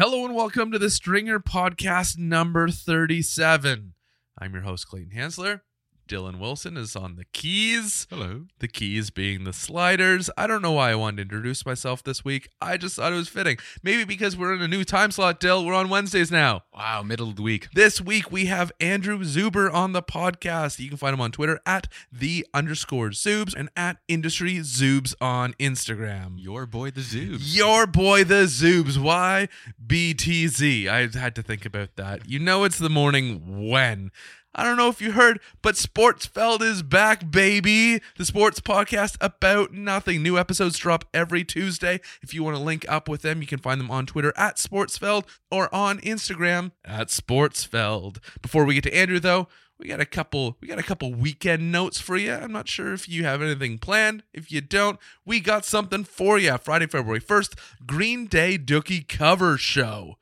Hello and welcome to the Stringer Podcast number 37. I'm your host, Clayton Hansler. Dylan Wilson is on the keys. Hello. The keys being the sliders. I don't know why I wanted to introduce myself this week. I just thought it was fitting. Maybe because we're in a new time slot, Dill. We're on Wednesdays now. Wow, middle of the week. This week we have Andrew Zuber on the podcast. You can find him on Twitter at the underscore Zubes and at Industry Zubes on Instagram. Your boy the Zubes. Your boy the Zubes. Why BTZ? I had to think about that. You know it's the morning when. I don't know if you heard, but Sportsfeld is back, baby. The sports podcast about nothing. New episodes drop every Tuesday. If you want to link up with them, you can find them on Twitter at Sportsfeld or on Instagram at Sportsfeld. Before we get to Andrew, though, we got a couple we got a couple weekend notes for you. I'm not sure if you have anything planned. If you don't, we got something for you. Friday, February 1st, Green Day Dookie cover show.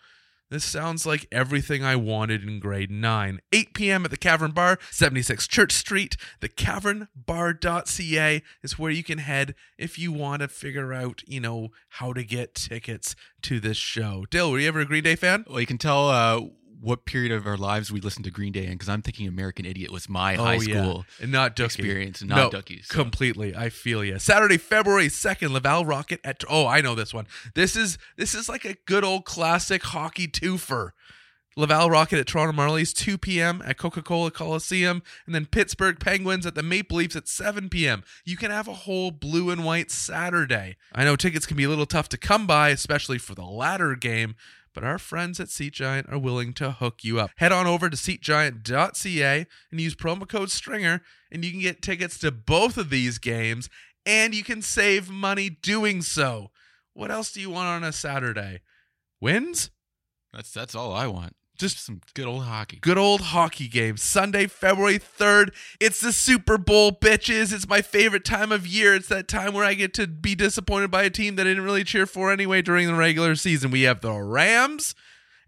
This sounds like everything I wanted in grade 9. 8 p.m. at the Cavern Bar, 76 Church Street. The cavernbar.ca is where you can head if you want to figure out, you know, how to get tickets to this show. Dill, were you ever a Green Day fan? Well, you can tell uh, what period of our lives we listened to Green Day in because I'm thinking American Idiot was my oh, high Oh, yeah. school And not Dookie. experience, and no, not Duckies. so- Completely, I feel you. Saturday, February second, Laval Rocket at. Oh, I know this one. This is this is like a good old classic hockey twofer. Laval Rocket at Toronto Marlies, 2 p.m. at Coca Cola Coliseum, and then Pittsburgh Penguins at the Maple Leafs at 7 p.m. You can have a whole blue and white Saturday. I know tickets can be a little tough to come by, especially for the latter game, but our friends at Seat Giant are willing to hook you up. Head on over to seatgiant.ca and use promo code STRINGER, and you can get tickets to both of these games, and you can save money doing so. What else do you want on a Saturday? Wins? That's that's all I want. Just some good old hockey. Good old hockey game. Sunday, February 3rd. It's the Super Bowl, bitches. It's my favorite time of year. It's that time where I get to be disappointed by a team that I didn't really cheer for anyway during the regular season. We have the Rams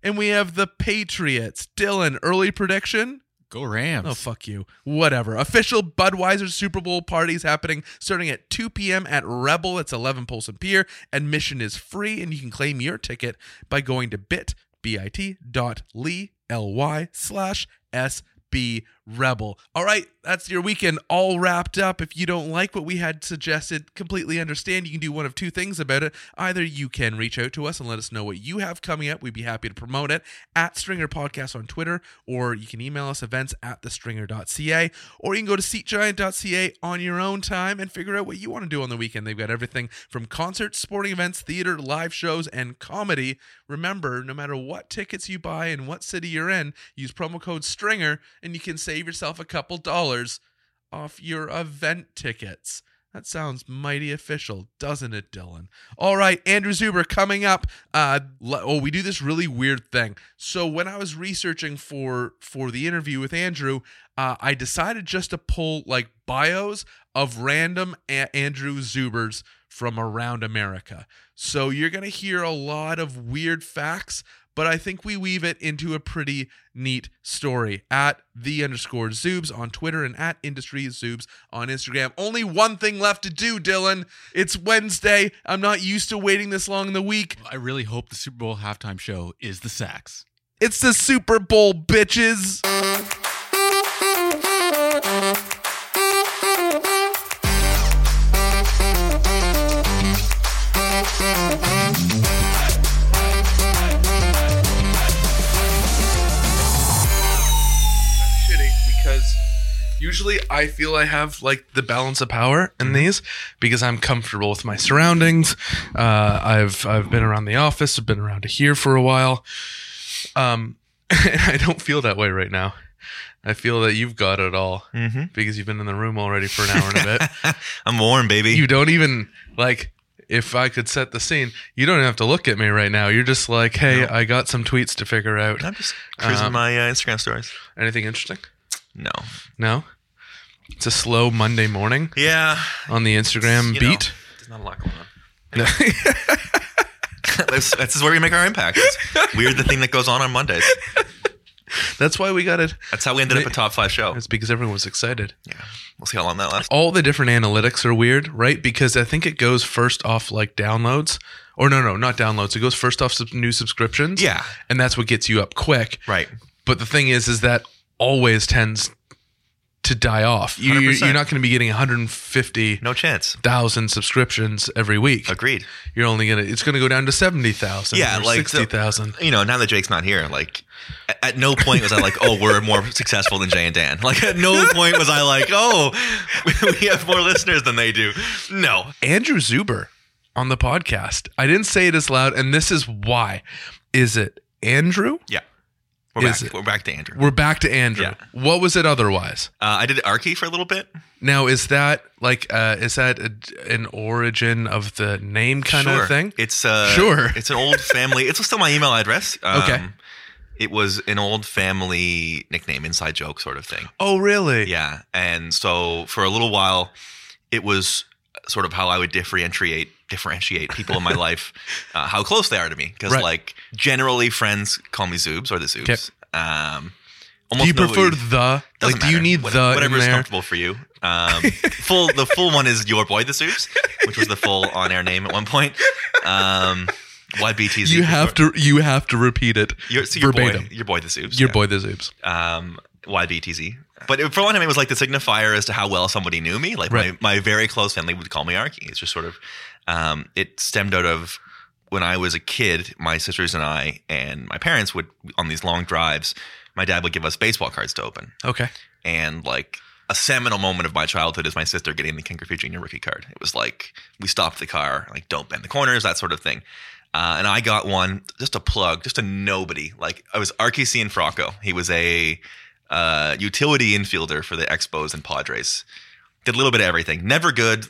and we have the Patriots. Dylan, early prediction? Go Rams. Oh, fuck you. Whatever. Official Budweiser Super Bowl parties happening starting at 2 p.m. at Rebel. It's 11 Polson Pier. Admission is free, and you can claim your ticket by going to bit, B-I-T dot ly, L-Y slash S-B Rebel. All right, that's your weekend all wrapped up. If you don't like what we had suggested, completely understand. You can do one of two things about it. Either you can reach out to us and let us know what you have coming up. We'd be happy to promote it at Stringer Podcast on Twitter, or you can email us events at thestringer.ca, or you can go to seatgiant.ca on your own time and figure out what you want to do on the weekend. They've got everything from concerts, sporting events, theater, live shows, and comedy. Remember, no matter what tickets you buy and what city you're in, use promo code STRINGER and you can save yourself a couple dollars off your event tickets. That sounds mighty official, doesn't it, Dylan? All right, Andrew Zuber coming up. Uh, oh, we do this really weird thing. So when I was researching for for the interview with Andrew, uh, I decided just to pull like bios of random a- Andrew Zubers from around America. So you're gonna hear a lot of weird facts, but I think we weave it into a pretty neat story at the underscore Zubes on Twitter and at Industry Zubes on Instagram. Only one thing left to do, Dylan. It's Wednesday. I'm not used to waiting this long in the week. I really hope the Super Bowl halftime show is the sax. It's the Super Bowl, bitches. Usually I feel I have like the balance of power in these because I'm comfortable with my surroundings. Uh, I've I've been around the office. I've been around here for a while. Um, and I don't feel that way right now. I feel that you've got it all Mm-hmm. because you've been in the room already for an hour and a bit. I'm warm, baby. you don't even like. If I could set the scene, you don't even have to look at me right now. You're just like, hey, No. I got some tweets to figure out. I'm just cruising Um, my uh, Instagram stories. Anything interesting? No. No. It's a slow Monday morning Yeah. on the Instagram you know, beat. there's not a lot going on. that's, that's just where we make our impact. It's weird the thing that goes on on Mondays. That's why we got it. That's how we ended up a top five show. It's because everyone was excited. Yeah, we'll see how long that lasts. All the different analytics are weird, right? Because I think it goes first off like downloads, or no, no, not downloads. It goes first off sub- new subscriptions. Yeah, and that's what gets you up quick. right. But the thing is, is that always tends to die off. You, you're not going to be getting 150 No chance. thousand subscriptions every week. Agreed. You're only gonna. It's going to go down to 70,000. Yeah, or like, so- 60,000. You know, now that Jake's not here, like at, at no point was I like, oh, we're more successful than Jay and Dan. Like at no point was I like, oh, we have more listeners than they do. No. Andrew Zuber on the podcast. I didn't say it as loud, and this is why. Is it Andrew? Yeah. We're Is back. it? We're back to Andrew. We're back to Andrew. Yeah. What was it otherwise? Uh, I did Arky for a little bit. Now, is that like uh, is that a, an origin of the name kind sure. of thing? It's uh, Sure. It's an old family. It's still my email address. Um, Okay. It was an old family nickname, inside joke sort of thing. Oh, really? Yeah. And so for a little while, it was sort of how I would differentiate differentiate people in my life, uh, how close they are to me. Because Right. like generally friends call me Zubes or the Zubes. Um, Do you prefer the? Like, do you need What- the whatever is comfortable for you? Um, full the full one is your boy the Zubes, which was the full on air name at one point. Um, YBTZ. You have to. You have to repeat it Your, so your verbatim. boy, your boy the Zubes. Your yeah. boy the Zubes. um, YBTZ. But it, for a long time, it was like the signifier as to how well somebody knew me. Like Right. my, my very close family would call me Arky. It's just sort of, um, it stemmed out of when I was a kid, my sisters and I and my parents would, on these long drives, my dad would give us baseball cards to open. Okay. And like a seminal moment of my childhood is my sister getting the Ken Griffey Jr. rookie card. It was like, we stopped the car, like, don't bend the corners, that sort of thing. Uh, and I got one, just a plug, just a nobody. Like I was Archi Cianfrocco. He was a uh, utility infielder for the Expos and Padres. Did a little bit of everything. Never good,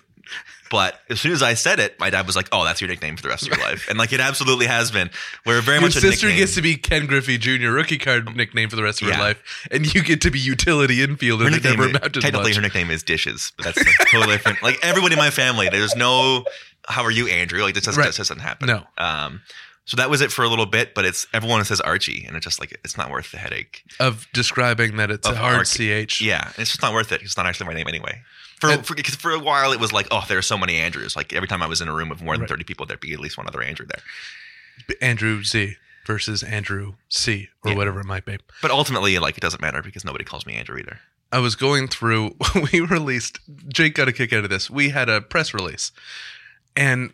but as soon as I said it, my dad was like, "Oh, that's your nickname for the rest of your life," and like it absolutely has been. We're very Your much sister nickname. gets to be Ken Griffey Jr. rookie card nickname for the rest of her Yeah. life, and you get to be utility infielder her nickname, never technically, her nickname is Dishes, but that's like, totally different. Like everybody in my family, there's no "How are you, Andrew?" Like this just, Right. just doesn't happen. No. Um, so that was it for a little bit, but it's everyone says Archie, and it's just like it's not worth the headache. of describing that it's Of a hard ch. Yeah, it's just not worth it. It's not actually my name anyway. For, And- for, for a while, it was like, oh, there are so many Andrews. Like every time I was in a room of more than Right. 30 people, there'd be at least one other Andrew there. Andrew Z versus Andrew C or Yeah. whatever it might be. But ultimately, like, it doesn't matter because nobody calls me Andrew either. I was going through. We released. Jake got a kick out of this. We had a press release, and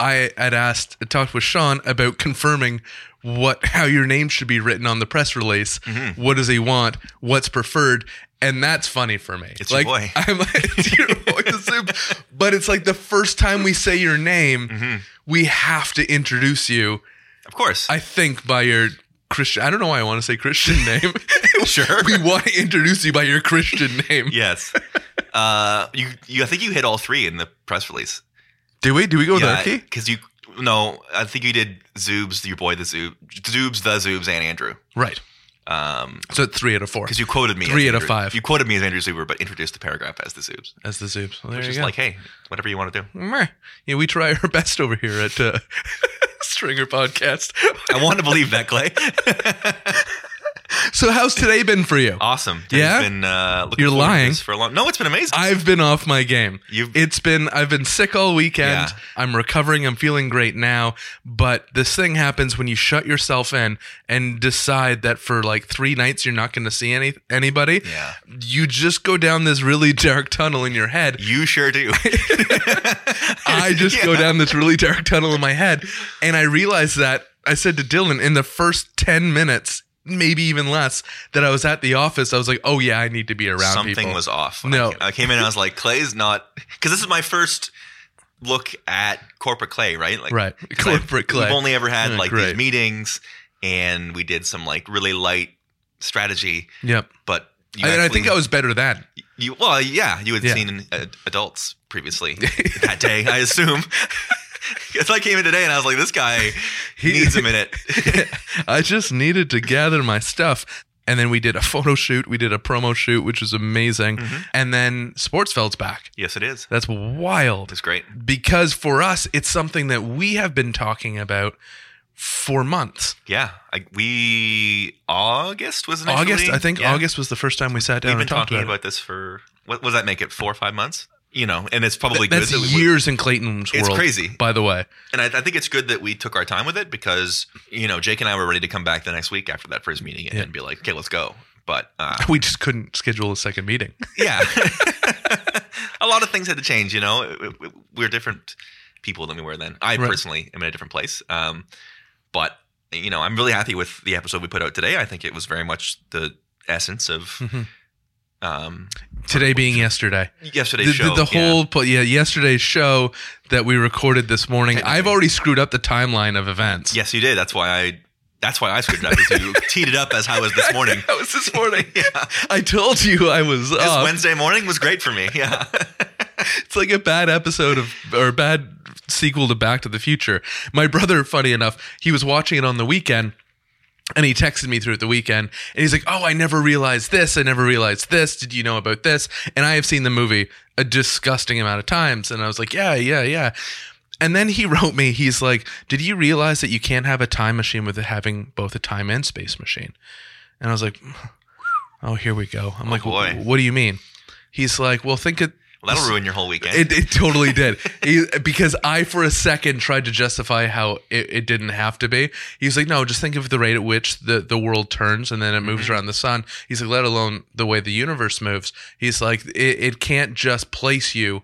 I had asked, talked with Sean about confirming what how your name should be written on the press release. Mm-hmm. What does he want? What's preferred? And that's funny for me. It's your like, boy. I'm like, it's your boy, the soup. But it's like the first time we say your name, Mm-hmm. we have to introduce you. Of course. I think by your Christian. I don't know why I want to say Christian name. Sure. we want to introduce you by your Christian name. yes. Uh, you, you, I think you hit all three in the press release. Did we? Do we go with yeah, Arky? because you. No, I think you did Zubes, your boy the Zubes, Zubes, the Zubes, and Andrew. Right. Um, So three out of four because you quoted me. Three out of five. You quoted me as Andrew Zuber, but introduced the paragraph as the Zubes, as the Zubes. Well, which is go. like, hey, whatever you want to do. Yeah, we try our best over here at uh, Stringer Podcast. I want to believe that, Clay. so, how's today been for you? awesome. Today's Yeah? Been, uh, looking You're lying. for a long. No, it's been amazing. I've been off my game. You've- it's been I've been sick all weekend. Yeah. I'm recovering. I'm feeling great now. But this thing happens when you shut yourself in and decide that for like three nights you're not going to see any anybody. Yeah. You just go down this really dark tunnel in your head. you sure do. I just go down this really dark tunnel in my head. And I realize that I said to Dylan in the first 10 minutes, maybe even less, that I was at the office. I was like, oh, yeah, I need to be around Something people. was off. No. I came, I came in and I was like, Clay's not because this is my first look at corporate Clay, right? Like, Right. I've- Corporate Clay. We've only ever had Yeah, like great. these meetings, and we did some like really light strategy, Yep. but. You and I think I was better than You well, yeah, you had Yeah. seen uh, adults previously that day, I assume. Because I came in today and I was like, this guy He- needs a minute. I just needed to gather my stuff. And then we did a photo shoot. We did a promo shoot, which was amazing. Mm-hmm. And then Sportsfeld's back. yes, it is. That's wild. It's great. because for us, it's something that we have been talking about for months. Yeah, I, we August was initially, August, I think Yeah. August was the first time we sat down We've been and talked talking about, about this for what was that make it four or five months? You know, and it's probably. That's good. that we- years in Clayton's It's world. crazy. by the way. And I, I think it's good that we took our time with it because you know Jake and I were ready to come back the next week after that first meeting and, Yeah. be like, okay, let's go. But uh, We just couldn't schedule a second meeting. yeah, a lot of things had to change. You know, we're different people than we were then. I Right. personally am in a different place. Um, but you know, I'm really happy with the episode we put out today. I think it was very much the essence of Mhm. Um, Today being yesterday. yesterday's the, show. the, the yeah. whole po- yeah yesterday's show that we recorded this morning i've already screwed up the timeline of events Yes, you did. That's why I. That's why I screwed up. Because you teed it up as how it was this morning. that was this morning yeah. i told you i was This off. Wednesday morning was great for me. Yeah. it's like a bad episode of or a bad sequel to back to the future my brother funny enough he was watching it on the weekend and he texted me through at the weekend and he's like, Oh, I never realized this. I never realized this. Did you know about this? And I have seen the movie a disgusting amount of times. And I was like, Yeah, yeah, yeah. And then he wrote me, he's like, Did you realize that you can't have a time machine with having both a time and space machine? And I was like, Oh, here we go. I'm oh, like, boy. What do you mean? He's like, Well, think it Well, that'll ruin your whole weekend. it, it totally did. He, because I, for a second, tried to justify how it, it didn't have to be. He's like, no, just think of the rate at which the, the world turns and then it moves mm-hmm. around the sun. He's like, let alone the way the universe moves. He's like, it, it can't just place you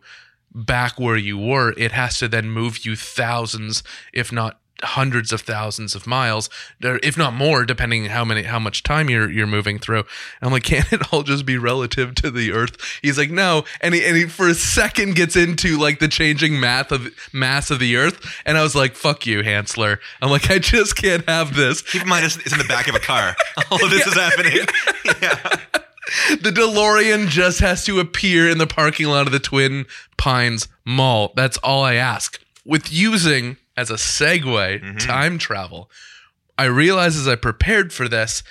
back where you were. It has to then move you thousands, if not hundreds of thousands of miles, if not more, depending how many how much time you're you're moving through. And I'm like, can't it all just be relative to the Earth? He's like, no, and he and he for a second gets into like the changing math of mass of the Earth, and I was like, fuck you, Hansler. I'm like, I just can't have this. Keep in mind, it's, in the back of a car. All of this is happening. yeah. The DeLorean just has to appear in the parking lot of the Twin Pines Mall. That's all I ask. With using as a segue time travel, I realized as I prepared for this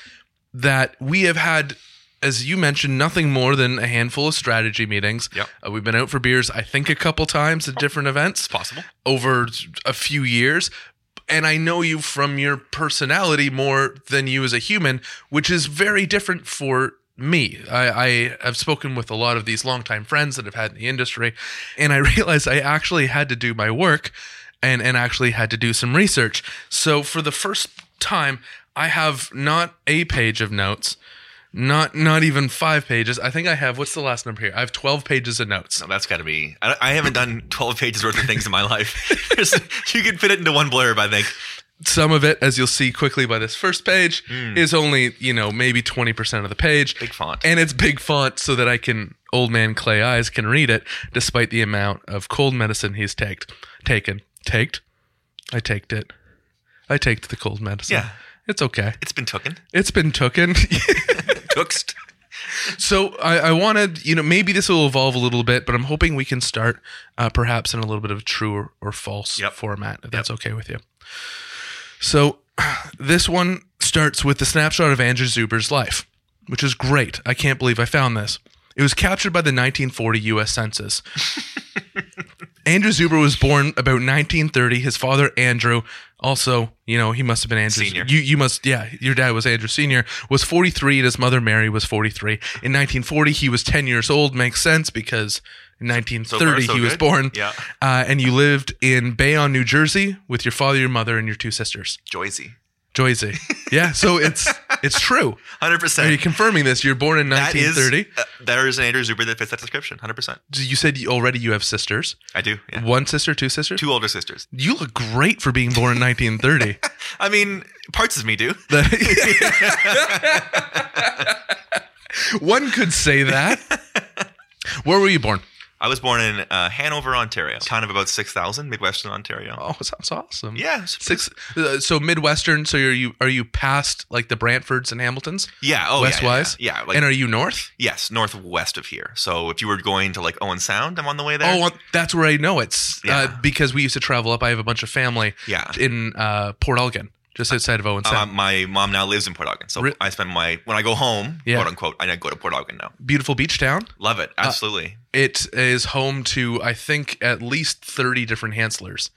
that we have had, as you mentioned, nothing more than a handful of strategy meetings. Yep. Uh, we've been out for beers, I think, a couple times at different events It's possible. over a few years. And I know you from your personality more than you as a human, which is very different for me. I, I have spoken with a lot of these longtime friends that I've had in the industry, and I realized I actually had to do my work and, and actually had to do some research. So for the first time, I have not a page of notes, not not even five pages. I think I have what's the last number here? I have twelve pages of notes. No, that's got to be. I, I haven't done 12 pages worth of things in my life. You can fit it into one blurb, I think. some of it, as you'll see quickly by this first page, hmm. is only, you know, maybe 20% of the page. Big font. And it's big font so that I can, old man Clay Eyes can read it, despite the amount of cold medicine he's taked, taken. Taked? I taked it. I taked the cold medicine. Yeah. It's okay. It's been tooken. It's been tooken. Tookst. So I, I wanted, you know, maybe this will evolve a little bit, but I'm hoping we can start uh, perhaps in a little bit of true or, or false Yep. format, if that's okay with you. So this one starts with the snapshot of Andrew Zuber's life, which is great. I can't believe I found this. It was captured by the 1940 U.S. Census. Andrew Zuber was born about 1930. His father, Andrew, also, you know, he must have been Andrew. Senior. You, you must, yeah, your dad was Andrew Senior, was 43, and his mother, Mary, was 43. In 1940, he was 10 years old. Makes sense because in 1930, so he was good. born. Yeah. Uh, and you lived in Bayonne, New Jersey with your father, your mother, and your two sisters. Joyzy. Joyzy. Yeah, so it's it's true. 100%. Are you confirming this? You're born in that is, 1930. uh, there is an Andrew Zuber that fits that description. 100%. You said you- already you have sisters. I do. Yeah. One sister, two sisters. Two older sisters. You look great for being born in 1930. I mean, parts of me do. One could say that. Where were you born? I was born in uh, Hanover, Ontario. Town of about 6,000, Midwestern Ontario. Oh, sounds awesome. Yeah. Six. Uh, so Midwestern. So are you are you past like the Brantfords and Hamiltons? Yeah. Oh, yeah, yeah, West-wise? Yeah. yeah. Like, and are you north? yes, northwest of here. So if you were going to like Owen Sound, I'm on the way there. Oh, that's where I know it's uh, because we used to travel up. I have a bunch of family Yeah. in uh, Port Elgin, just outside of Owen Sound. Um, my mom now lives in Port Elgin, so Re- I spend my when I go home, Yeah. quote unquote, I go to Port Elgin now. Beautiful beach town. Love Uh, it, absolutely. It is home to I think at least thirty different Hanslers.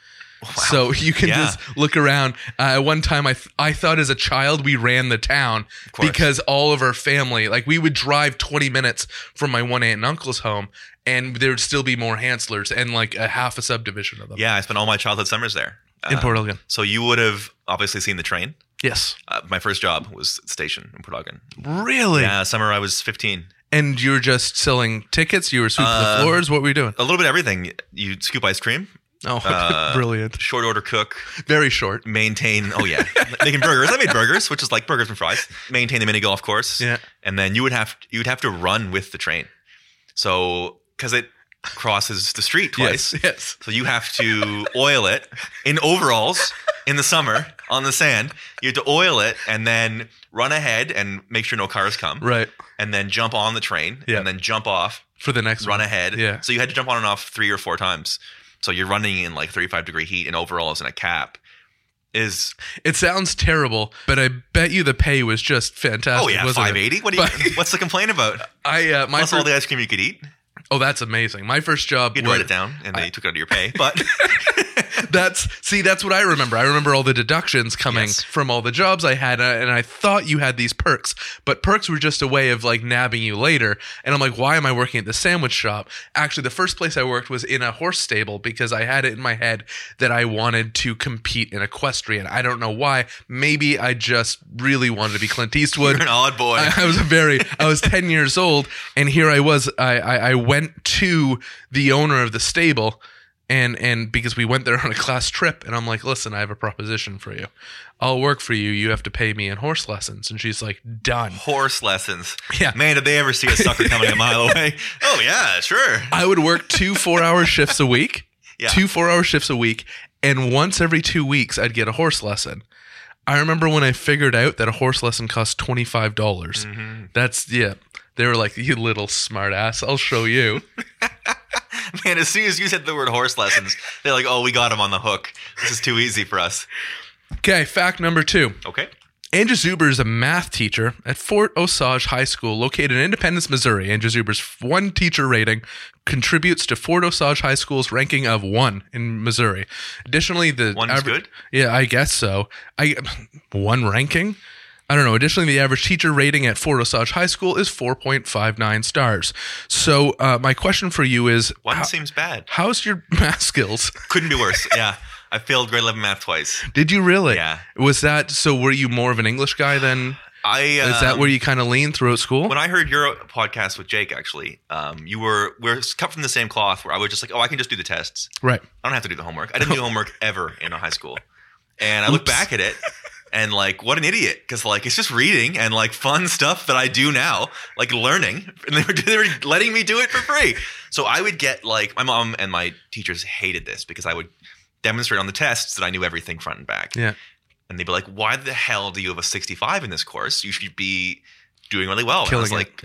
So you can Yeah. just look around. Uh, one time, I th- I thought as a child we ran the town because all of our family, like we would drive 20 minutes from my one aunt and uncle's home, and there would still be more Hanslers and like a half a subdivision of them Yeah, I spent all my childhood summers there. In Uh, Port Elgin. So you would have obviously seen the train. Yes, Uh, my first job was at station in Port Elgin. really. Yeah, summer I was 15. And you were just selling tickets. You were sweeping the Uh, floors. What were you doing? A little bit of everything. You scoop ice cream, Oh, uh, brilliant! short order cook, Very short. maintain. Oh yeah, making burgers. I made burgers, which is like burgers and fries. Maintain the mini golf course. Yeah. and then you would have you would have to run with the train. So because it crosses the street twice, Yes, yes. so you have to oil it in overalls in the summer on the sand. You have to oil it and then run ahead and make sure no cars come, Right and then jump on the train Yeah. and then jump off, for the next run one. ahead. Yeah. So you had to jump on and off three or four times. So you're running in like 35 degree heat in overalls and a cap. Is It sounds terrible, but I bet you the pay was just fantastic. oh yeah, wasn't 580. What do you? But- what's the complaint about? I uh, my Plus all the ice cream you could eat. Oh, that's amazing. My first job. You'd was- write it down, and they took it out of your pay. But That's see, that's what I remember. I remember all the deductions coming Yes. from all the jobs I had, and I thought you had these perks, but perks were just a way of like nabbing you later. And I'm like, why am I working at the sandwich shop? Actually, the first place I worked was in a horse stable because I had it in my head that I wanted to compete in equestrian. I don't know why. Maybe I just really wanted to be Clint Eastwood. you're an odd boy. I, I was a very I was 10 years old and here I was I, I I went to the owner of the stable and and because we went there on a class trip and I'm like listen I have a proposition for you I'll work for you you have to pay me in horse lessons and she's like done Horse lessons. Yeah. Man, did they ever see a sucker coming a mile away? Oh yeah, sure. I would work two 4-hour shifts a week Yeah. two 4-hour shifts a week and once every 2 weeks I'd get a horse lesson I remember when I figured out that a horse lesson cost $25 Mm-hmm. That's yeah. They were like, "You little smart ass, I'll show you." Man, as soon as you said the word horse lessons, they're like, "Oh, we got him on the hook. This is too easy for us." okay, fact number two: Okay. Andrew Zuber is a math teacher at Fort Osage High School, located in Independence, Missouri. Andrew Zuber's one teacher rating contributes to Fort Osage High School's ranking of one in Missouri. Additionally, the One is aver- good? Yeah, I guess so. I one ranking. I don't know. Additionally, the average teacher rating at Fort Osage High School is 4.59 stars. So, uh, my question for you is One how- seems bad. how's your math skills? Couldn't be worse. Yeah, I failed grade eleven math twice. Did you really? Yeah. Was that so? Were you more of an English guy then? I Is that um, where you kind of lean throughout school? When I heard your podcast with Jake, actually, um, you were we're cut from the same cloth. Where I was just like, "Oh, I can just do the tests. right. I don't have to do the homework. I didn't do homework ever in high school." And I look back at it, and like, what an idiot! Because like, it's just reading and like fun stuff that I do now, like learning, and they were they were letting me do it for free. So I would get like my mom and my teachers hated this because I would demonstrate on the tests that I knew everything front and back. Yeah. And they'd be like, "Why the hell do you have a 65 in this course? You should be doing really well." and I was it. like,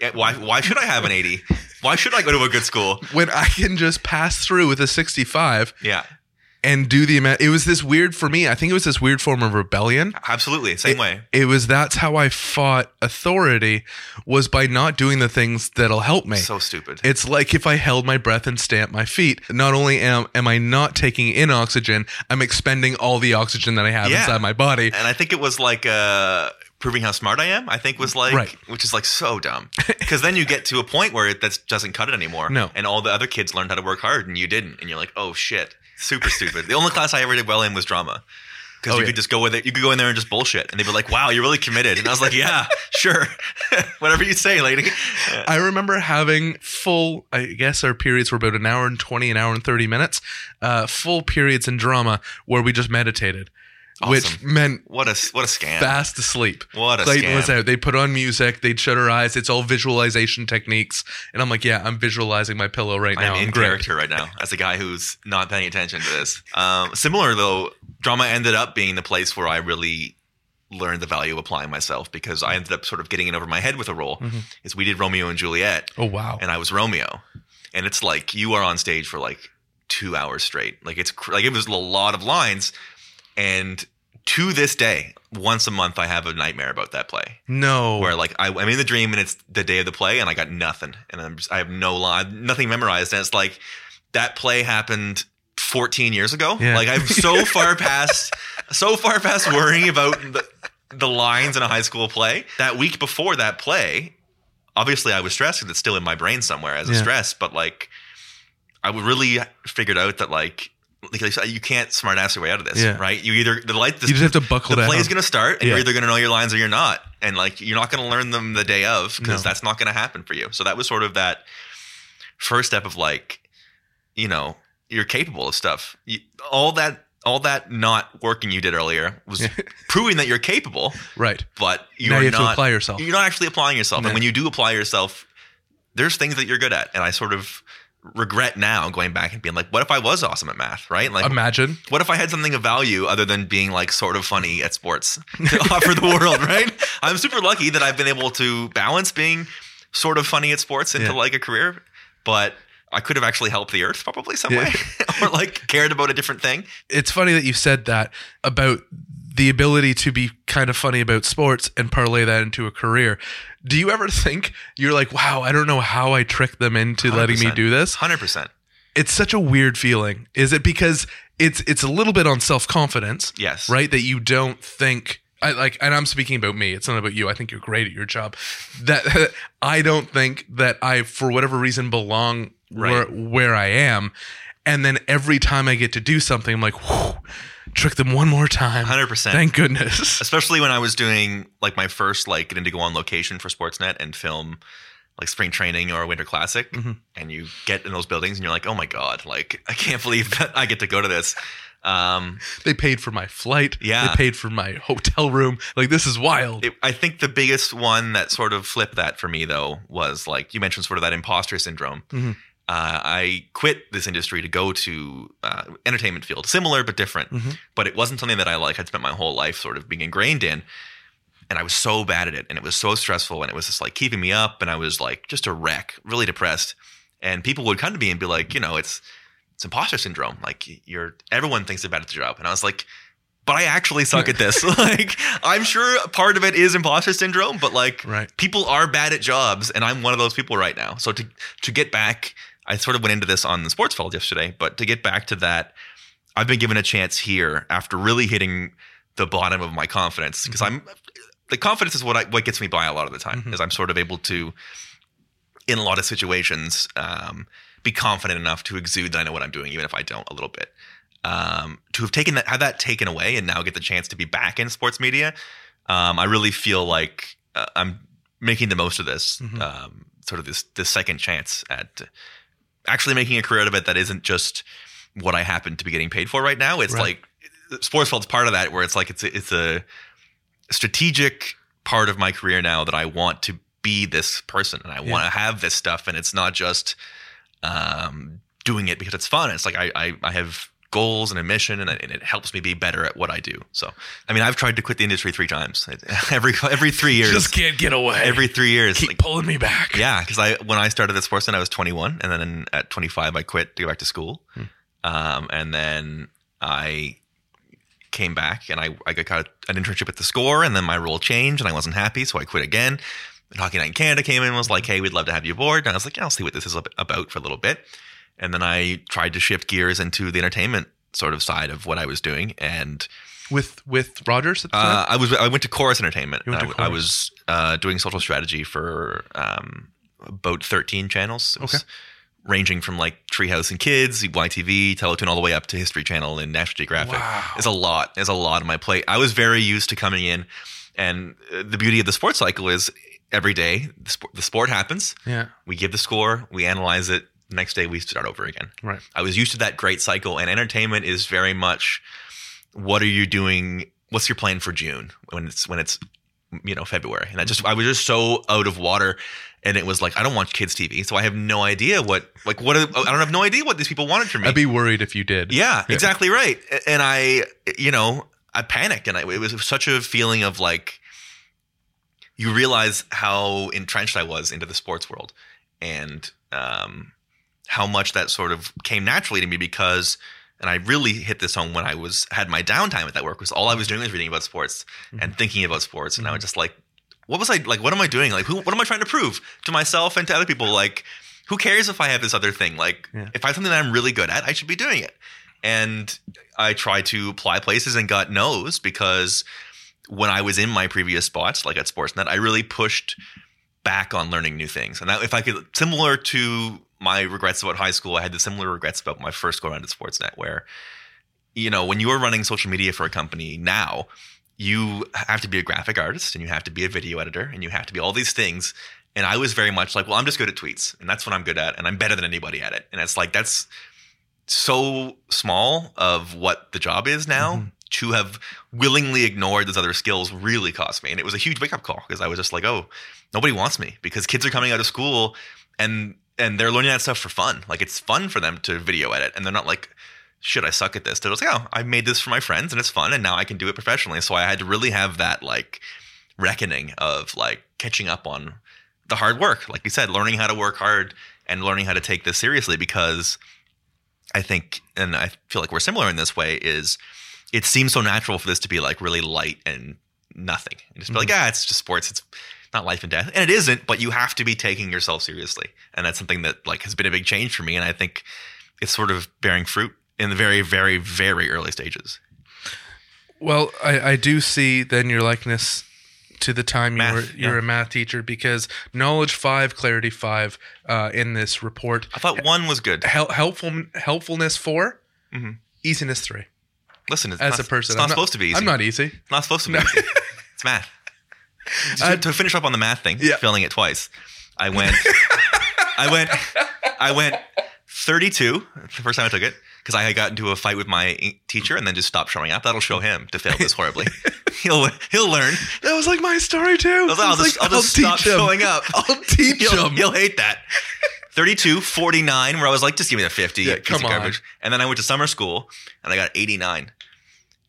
yeah, "Why? Why should I have an 80? Why should I go to a good school?" When I can just pass through with a 65 Yeah, and do the amount, it was this weird for me. I think it was this weird form of rebellion. absolutely, same way. It was that's how I fought authority was by not doing the things that'll help me. So stupid. It's like if I held my breath and stamped my feet. Not only am, am I not taking in oxygen, I'm expending all the oxygen that I have Yeah. inside my body. and I think it was like uh, proving how smart I am. I think was like, Right. which is like so dumb. Because then you get to a point where it that doesn't cut it anymore. No. and all the other kids learned how to work hard, and you didn't, and you're like, oh shit, super stupid. the only class I ever did well in was drama. Because Oh, you yeah. could just go with it. You could go in there and just bullshit, and they'd be like, "Wow, you're really committed." And I was like, "Yeah, sure, whatever you say, lady." I remember having full, I guess our periods were about an hour and 20, an hour and 30 minutes, uh, full periods in drama where we just meditated, which meant What a what a scam! fast asleep. What a was scam. out. They'd put on music, they'd shut her eyes. It's all visualization techniques. And I'm like, yeah, I'm visualizing my pillow right now. I'm in great. character right now as a guy who's not paying attention to this. Um, similar though, drama ended up being the place where I really learned the value of applying myself because I ended up sort of getting in over my head with a role. Mm-hmm. Is we did Romeo and Juliet, Oh, wow. and I was Romeo, and it's like you are on stage for like two hours straight. Like it's cr- like it was a lot of lines, and to this day, once a month I have a nightmare about that play no. where like I, I'm in the dream and it's the day of the play and I got nothing and I'm just I have no line, nothing memorized and it's like that play happened 14 years ago. Yeah. Like I'm so far past, so far past worrying about the, the lines in a high school play. That week before that play, obviously I was stressed because it's still in my brain somewhere as a stress. But like, I really figured out that like. Like I said, you can't smart ass your way out of this, Yeah. right? You either the light, the, You just have to buckle the down. play's going to start, and Yeah. you're either going to know your lines or you're not, and like you're not going to learn them the day of because No. that's not going to happen for you. So that was sort of that first step of like, you know, you're capable of stuff. You, all that, all that not working you did earlier was proving that you're capable, right. but you're now you have not. to apply yourself. You're not actually applying yourself, No. and when you do apply yourself, there's things that you're good at, and I sort of regret now going back and being like, what if I was awesome at math, right? Like, Imagine. what if I had something of value other than being like sort of funny at sports to offer the world, right? I'm super lucky that I've been able to balance being sort of funny at sports into Yeah. like a career, but I could have actually helped the earth probably some Yeah. way or like cared about a different thing. It's funny that you said that about the ability to be kind of funny about sports and parlay that into a career. Do you ever think you're like, wow, I don't know how I tricked them into letting me do this? 100%. It's such a weird feeling. Is it because it's it's a little bit on self confidence? Yes. right? That you don't think I like, and I'm speaking about me. It's not about you. I think you're great at your job. That I don't think that I, for whatever reason, belong where where I am. And then every time I get to do something, I'm like, whew, trick them one more time. 100%. Thank goodness. Especially when I was doing like my first like getting to go on location for Sportsnet and film like spring training or winter classic Mhm. and you get in those buildings and you're like, "Oh my god, like I can't believe that I get to go to this." Um They paid for my flight. Yeah. They paid for my hotel room. Like this is wild. it, I think the biggest one that sort of flipped that for me though was like you mentioned sort of that imposter syndrome. Mhm. Uh, I quit this industry to go to uh, entertainment field, similar but different. Mhm. But it wasn't something that I like. I'd spent my whole life sort of being ingrained in, and I was so bad at it, and it was so stressful, and it was just like keeping me up, and I was like just a wreck, really depressed. And people would come to me and be like, you know, it's it's imposter syndrome. Like you're everyone thinks they're bad at the job, and I was like, but I actually suck at this. like I'm sure part of it is imposter syndrome, but like Right. people are bad at jobs, and I'm one of those people right now. So to to get back, I sort of went into this on the Sportsfeld yesterday, but to get back to that, I've been given a chance here after really hitting the bottom of my confidence because I'm the confidence is what I, what gets me by a lot of the time Mhm. is I'm sort of able to in a lot of situations um, be confident enough to exude that I know what I'm doing even if I don't a little bit. Um, to have taken that have that taken away and now get the chance to be back in sports media, um, I really feel like uh, I'm making the most of this Mhm. um, sort of this this second chance at actually making a career out of it that isn't just what I happen to be getting paid for right now. It's Right. like Sportsfeld's part of that, where it's like it's a, it's a strategic part of my career now that I want to be this person and I Yeah. want to have this stuff, and it's not just um, doing it because it's fun. It's like I I, I have goals and a mission, and it, and it helps me be better at what I do. So, I mean, I've tried to quit the industry three times. Every every three years, Just can't get away. every three years, keep like, pulling me back. yeah, because I when I started at Sportsnet, I was 21, and then at 25, I quit to go back to school, Hmm. um, and then I came back and I I got an internship at the Score, and then my role changed, and I wasn't happy, so I quit again. And Hockey Night in Canada came in and was like, "Hey, we'd love to have you aboard," and I was like, "Yeah, I'll see what this is about for a little bit," and then I tried to shift gears into the entertainment sort of side of what I was doing, and With with Rogers at the uh. I was I went to Corus Entertainment. To I, I was uh, doing social strategy for um, about thirteen channels. Okay. Ranging from like Treehouse and Kids, YTV, Teletoon, all the way up to History Channel and National Geographic. Wow. It's a lot. It's a lot on my plate. I was very used to coming in, and uh, the beauty of the sports cycle is every day the sport, the sport happens. Yeah. We give the score, we analyze it. Next day, we start over again. Right. I was used to that great cycle, and entertainment is very much what are you doing? What's your plan for June when it's when it's you know February? And I just I was just so out of water, and it was like I don't watch kids TV, so I have no idea what like what are, I don't have no idea what these people wanted from me. I'd be worried if you did. Yeah, exactly right. And I, you know, I panicked, and I, it was such a feeling of like you realize how entrenched I was into the sports world, and um, how much that sort of came naturally to me because. And I really hit this home when I was had my downtime at that work was all I was doing was reading about sports and mm-hmm. thinking about sports, and I was mm-hmm. just like, what was I like? What am I doing? Like, who? What am I trying to prove to myself and to other people? Like, who cares if I have this other thing? Like, Yeah. if I have something that I'm really good at, I should be doing it. and I tried to apply places and got no's because when I was in my previous spots, like at Sportsnet, I really pushed back on learning new things. And that, if I could, similar to my regrets about high school, I had the similar regrets about my first go around at Sportsnet, where, you know, when you are running social media for a company now, you have to be a graphic artist and you have to be a video editor and you have to be all these things. And I was very much like, well, I'm just good at tweets and that's what I'm good at and I'm better than anybody at it. And it's like, that's so small of what the job is now. Mm-hmm. To have willingly ignored those other skills really cost me. And it was a huge wake up call because I was just like, oh, nobody wants me because kids are coming out of school and and they're learning that stuff for fun. Like it's fun for them to video edit, and they're not like, "Should I suck at this?" They're just like, "Oh, I made this for my friends, and it's fun, and now I can do it professionally." So I had to really have that like reckoning of like catching up on the hard work, like you said, learning how to work hard and learning how to take this seriously because I think, and I feel like we're similar in this way, is it seems so natural for this to be like really light and nothing. And just be like, Mm-hmm. ah, it's just sports. It's not life and death. And it isn't, but you have to be taking yourself seriously. And that's something that like has been a big change for me. And I think it's sort of bearing fruit in the very, very, very early stages. Well, I, I do see then your likeness to the time you Math, were you're yeah. a math teacher because knowledge five, clarity five uh, in this report. I thought one was good. Hel- helpful helpfulness 4 Mhm. easiness three. Listen, it's As not, a person, it's not I'm supposed to be easy. I'm not easy. It's not supposed to be easy. It's math. To, Uh, to finish up on the math thing, Yeah. failing it twice. I went, I went, I went 32 the first time I took it because I had got into a fight with my teacher and then just stopped showing up. That'll show him to fail this horribly. he'll he'll learn. That was like my story too. I was like, I'll just, I'll stop him. showing up. I'll teach You'll, him. you'll hate that. 32, 49, where I was like, just give me the 50. Yeah, come on. garbage. And then I went to summer school and I got 89.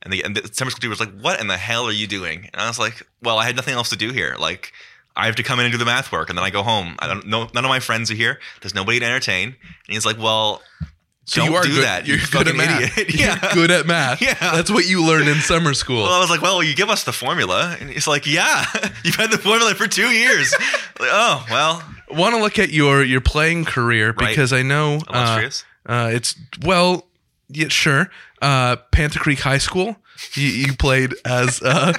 And the, and the summer school teacher was like, what in the hell are you doing? And I was like, well, I had nothing else to do here. Like, I have to come in and do the math work and then I go home. I don't know. None of my friends are here. There's nobody to entertain. And he's like, well, So don't you are do good. that. You're you good at math. idiot. You're yeah. good at math. Yeah. That's what you learn in summer school. Well, I was like, well, you give us the formula. And he's like, yeah, you've had the formula for two years. like, oh, well, Want to look at your your playing career Right. because I know uh, uh, it's well, yeah, sure. Uh, Panther Creek High School. You, you played as uh,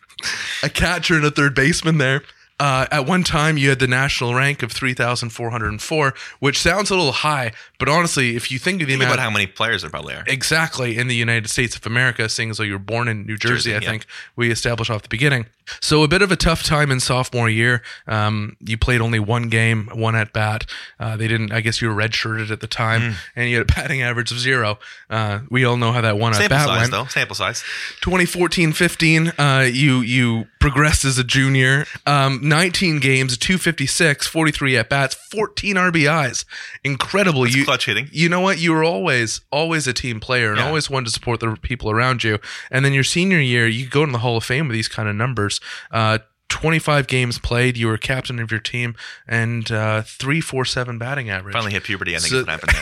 a catcher and a third baseman there. Uh, at one time, you had the national rank of 3,404, which sounds a little high, but honestly, if you think of the Think amount about how many players there probably are. exactly in the United States of America, seeing as though you were born in New Jersey, Jersey, I yeah. think we established off the beginning. So a bit of a tough time in sophomore year. Um, you played only one game, one at bat. Uh, they didn't. I guess you were redshirted at the time, Mm. and you had a batting average of zero. Uh, we all know how that one at bat size, went. though. Sample size. 2014-15, uh, you you progressed as a junior. Um, 19 games, 256, 43 at bats, 14 RBIs. Incredible. you clutch hitting. You know what? You were always always a team player and Yeah. always wanted to support the people around you. And then your senior year, you go in the Hall of Fame with these kind of numbers. Uh, 25 games played. You were captain of your team and uh, three four seven batting average. Finally hit puberty. I think So- is what happened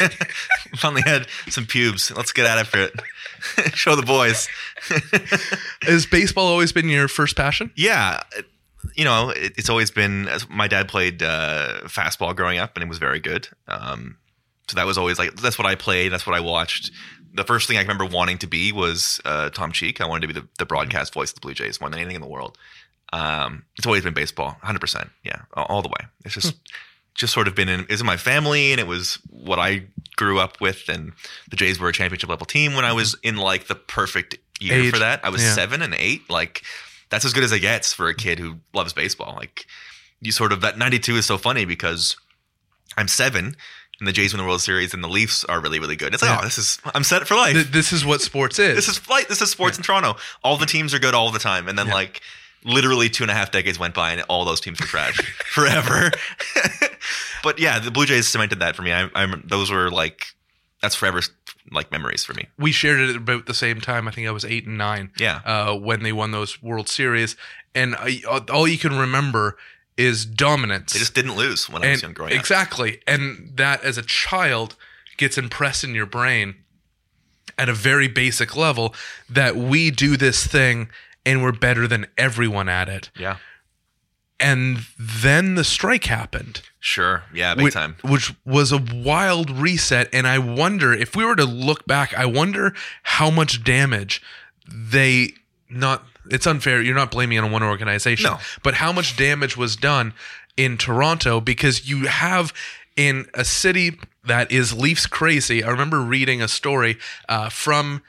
there. Finally had some pubes. Let's get at it for it. Show the boys. Has baseball always been your first passion? yeah, you know, it, it's always been. My dad played uh, fastball growing up, and it was very good. Um, so that was always like that's what I played. That's what I watched. The first thing I remember wanting to be was uh, Tom Cheek. I wanted to be the, the broadcast voice of the Blue Jays more than anything in the world. Um, it's always been baseball, hundred percent. Yeah, all, all the way. It's just just sort of been in is in my family, and it was what I grew up with. And the Jays were a championship level team when I was in like the perfect year Age, for that. I was yeah. seven and eight. Like that's as good as it gets for a kid who loves baseball. Like you sort of that ninety two is so funny because I'm seven. And the Jays win the World Series, and the Leafs are really, really good. It's like, Yeah. oh, this is I'm set for life. Th- this is what sports is. This is flight. This is sports in Toronto. All the teams are good all the time, and then Yeah. like literally two and a half decades went by, and all those teams were trash forever. but yeah, the Blue Jays cemented that for me. I, I those were like that's forever like memories for me. we shared it about the same time. I think I was eight and nine. Yeah. uh, when they won those World Series, and I, all you can remember is dominance. They just didn't lose when I was and young growing up. exactly, and that as a child gets impressed in your brain at a very basic level that we do this thing and we're better than everyone at it. Yeah, and then the strike happened. Sure. Yeah, big which, time. which was a wild reset. And I wonder if we were to look back, I wonder how much damage they not. It's unfair. You're not blaming it on one organization, No. but how much damage was done in Toronto because you have in a city that is Leafs crazy. I remember reading a story uh, from.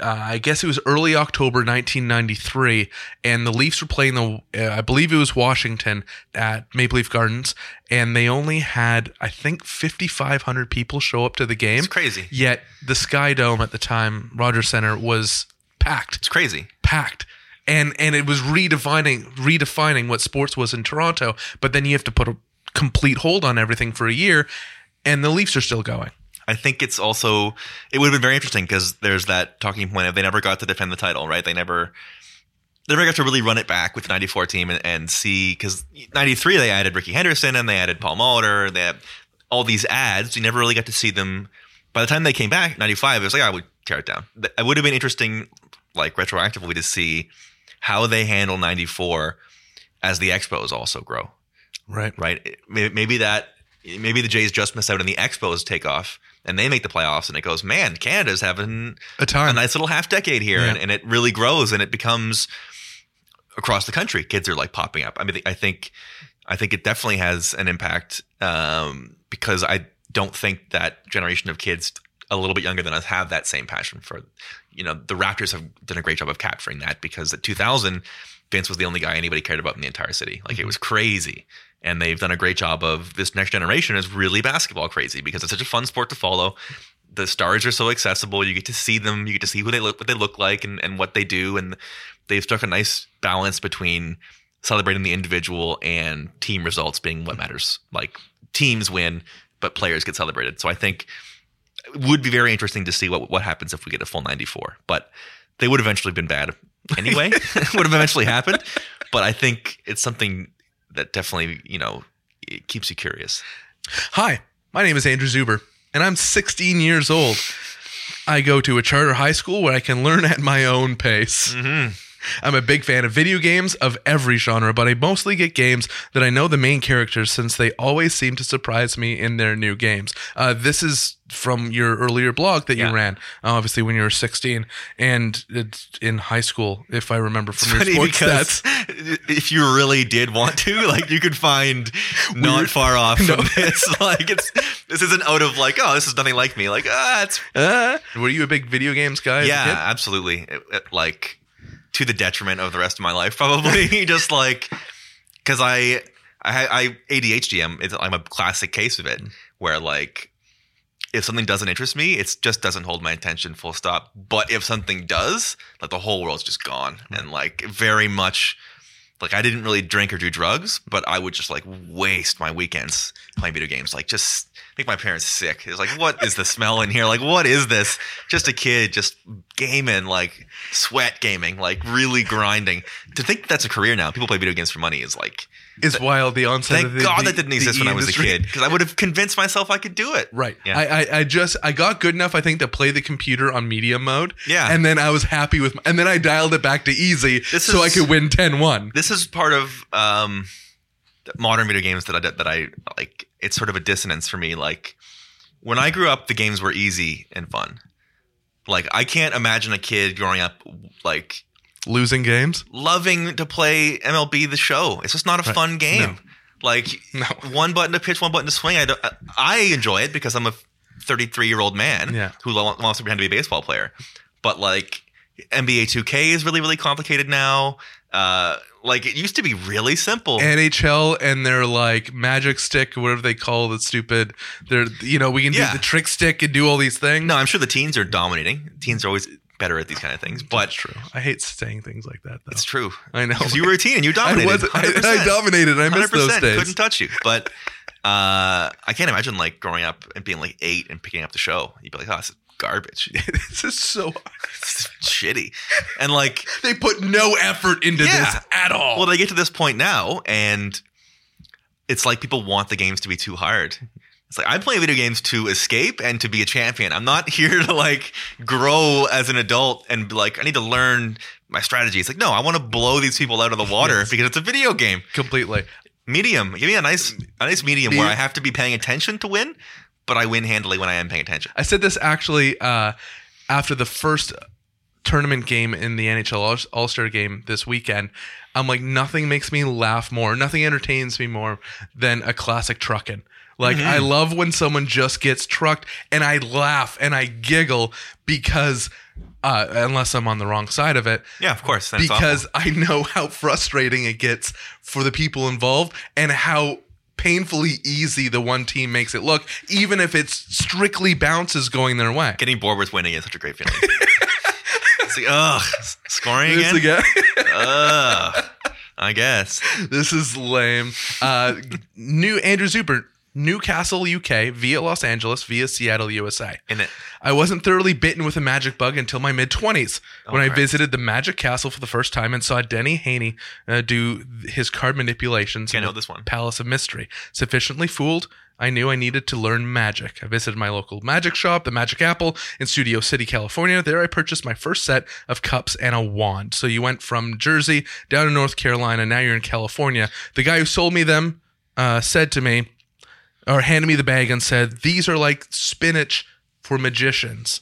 Uh, I guess it was early October 1993, and the Leafs were playing the, uh, I believe it was Washington at Maple Leaf Gardens, and they only had, I think, 5,500 people show up to the game. It's crazy. Yet the Sky Dome at the time, Rogers Center, was packed It's crazy. packed and and it was redefining redefining what sports was in Toronto but then you have to put a complete hold on everything for a year and the Leafs are still going I think it's also it would have been very interesting because there's that talking point of they never got to defend the title, right? They never they never got to really run it back with the 94 team and, and see because 93 they added Rickey Henderson and they added Paul Molitor, they had all these ads. You never really got to see them. By the time they came back, 95, it was like oh, I would tear it down. It would have been interesting, like retroactively, to see how they handle 94 as the Expos also grow right right? Maybe, that maybe the Jays just miss out and the Expos take off and they make the playoffs and it goes, man, Canada's having a time a nice little half decade here Yeah. and, and it really grows and it becomes across the country. Kids are like popping up. I mean, I think I think it definitely has an impact um, because I don't think that generation of kids a little bit younger than us have that same passion for you know the Raptors have done a great job of capturing that because at 2000 Vince was the only guy anybody cared about in the entire city. Like it mm-hmm. was crazy. And they've done a great job of this next generation is really basketball crazy because it's such a fun sport to follow. The stars are so accessible. You get to see them. You get to see who they look what they look like and, and what they do. And they've struck a nice balance between celebrating the individual and team results being what mm-hmm. matters. Like teams win but players get celebrated. So i think it would be very interesting to see what what happens if we get a full 94 but they would have eventually been bad anyway it would have eventually happened but i think it's something that definitely you know it keeps you curious Hi, my name is Andrew Zuber, and I'm 16 years old. I go to a charter high school where I can learn at my own pace. Mm-hmm. I'm a big fan of video games of every genre, but I mostly get games that I know the main characters since they always seem to surprise me in their new games. Uh, this is from your earlier blog that Yeah. you ran, obviously when you were 16, and it's in high school, if I remember from your funny sports because stats. if you really did want to, like you could find not far off from this. Like it's this isn't out of like, oh, this is nothing like me. Like, ah, it's Uh, were you a big video games guy? yeah, absolutely. It- it, like to the detriment of the rest of my life, probably. Just like because I I I ADHD. I'm I'm a classic case of it where like. If something doesn't interest me, it just doesn't hold my attention, full stop. But if something does, like the whole world's just gone. Mm-hmm. And like very much like I didn't really drink or do drugs, but I would just like waste my weekends playing video games. Like just make my parents sick. It's like, what is the smell in here? Like, what is this? Just a kid just gaming, like sweat gaming, like really grinding. To think that's a career now. People play video games for money is like, It's wild. The onset. thank the, God the- that didn't exist when I was a kid because I would have convinced myself I could do it. Right. Yeah. I, I I just I got good enough I think to play the computer on medium mode. Yeah. And then I was happy with and then I dialed it back to easy This so I could win 10-1. this is part of um, modern video games that I that I like. It's sort of a dissonance for me. Like when I grew up, the games were easy and fun. Like I can't imagine a kid growing up like Losing games? loving to play MLB the Show. It's just not a Right. fun game. Like No. one button to pitch, one button to swing. I don't, I enjoy it because I'm a 33 year old man Yeah. who wants to pretend to be a baseball player. But like NBA 2K is really really complicated now. Uh, like it used to be really simple. NHL and their like magic stick, whatever they call the stupid. They're you know we can Yeah. do the trick stick and do all these things. no, I'm sure the teens are dominating. Teens are always better at these kind of things. But That's true. I hate saying things like that though. it's true. I know. Because you were a teen and you I dominated. was I, 100%. I dominated. I missed those 100% days. couldn't touch you. But uh, I can't imagine like growing up and being like eight and picking up the show. You'd be like, oh, this is garbage. this is so shitty. And like, they put no effort into Yeah. this at all. well, they get to this point now, and it's like people want the games to be too hard. It's like I play video games to escape and to be a champion. I'm not here to like grow as an adult and be like I need to learn my strategy. It's like, no, I want to blow these people out of the water Yes. because it's a video game. Completely. Medium. Give me a nice a nice medium where I have to be paying attention to win, but I win handily when I am paying attention. I said this actually uh, after the first tournament game in the NHL All Star game this weekend. I'm like, nothing makes me laugh more, nothing entertains me more than a classic trucking. Like, I love when someone just gets trucked and I laugh and I giggle because, uh, unless I'm on the wrong side of it, Yeah, of course. That's awful. because I know how frustrating it gets for the people involved and how painfully easy the one team makes it look, even if it's strictly bounces going their way. getting bored with winning is such a great feeling. it's like, ugh, scoring again. again. Ugh, I guess. this is lame. Uh, new Andrew Zuber, Newcastle, UK, via Los Angeles, via Seattle, USA. In it. I wasn't thoroughly bitten with a magic bug until my mid 20s when I visited the Magic Castle for the first time and saw Denny Haney uh, do his card manipulations I in know the this one. Palace of Mystery. Sufficiently fooled, I knew I needed to learn magic. I visited my local magic shop, the Magic Apple, in Studio City, California. There I purchased my first set of cups and a wand. So you went from Jersey down to North Carolina, now you're in California. The guy who sold me them uh, said to me, or handed me the bag and said, These are like spinach for magicians.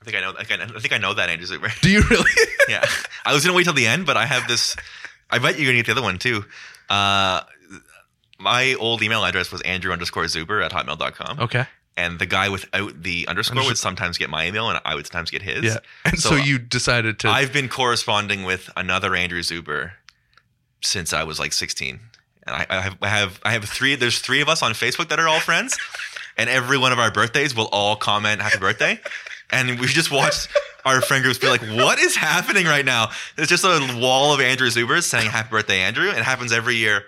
I think I know. I think I know, I think I know that Andrew Zuber. Do you really? yeah, I was gonna wait till the end, but I have this. I bet you're gonna get the other one too. Uh, my old email address was Andrew underscore Zuber at hotmail.com. okay. And the guy without the underscore would sometimes get my email, and I would sometimes get his. Yeah. And so, So, you decided to. I've been corresponding with another Andrew Zuber since I was like 16, and I, I have I have I have three. There's three of us on Facebook that are all friends, and every one of our birthdays we'll all comment "Happy Birthday," and we just watch our friend groups be like, "What is happening right now?" It's just a wall of Andrew Zubers saying "Happy Birthday, Andrew." It happens every year.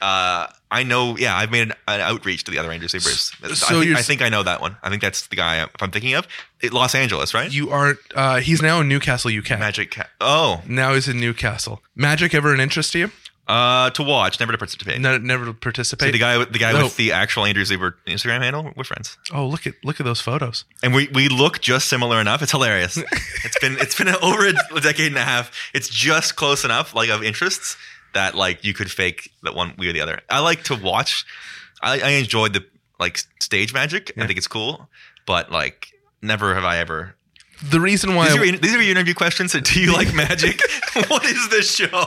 Uh, I know. Yeah, I've made an, an outreach to the other Andrew Zubers. So I, think, you're think I know that one. I think that's the guy if I'm thinking of. It, Los Angeles, right? you aren't. Uh, he's now in Newcastle, UK. Magic Cat. Oh, Now he's in Newcastle. Magic ever an interest to you? Uh, to watch, never to participate. Ne- never to participate. See, the guy, with the guy No. with the actual Andrew Zuber Instagram handle, we're friends, oh, look at look at those photos. and we we look just similar enough. It's hilarious. it's been it's been over a decade and a half. It's just close enough, like of interests that like you could fake that one we or the other. I like to watch. I, I enjoyed the like stage magic. I think it's cool, but like never have I ever. The reason why These are, your, these are your interview questions. So do you like magic? what is this show?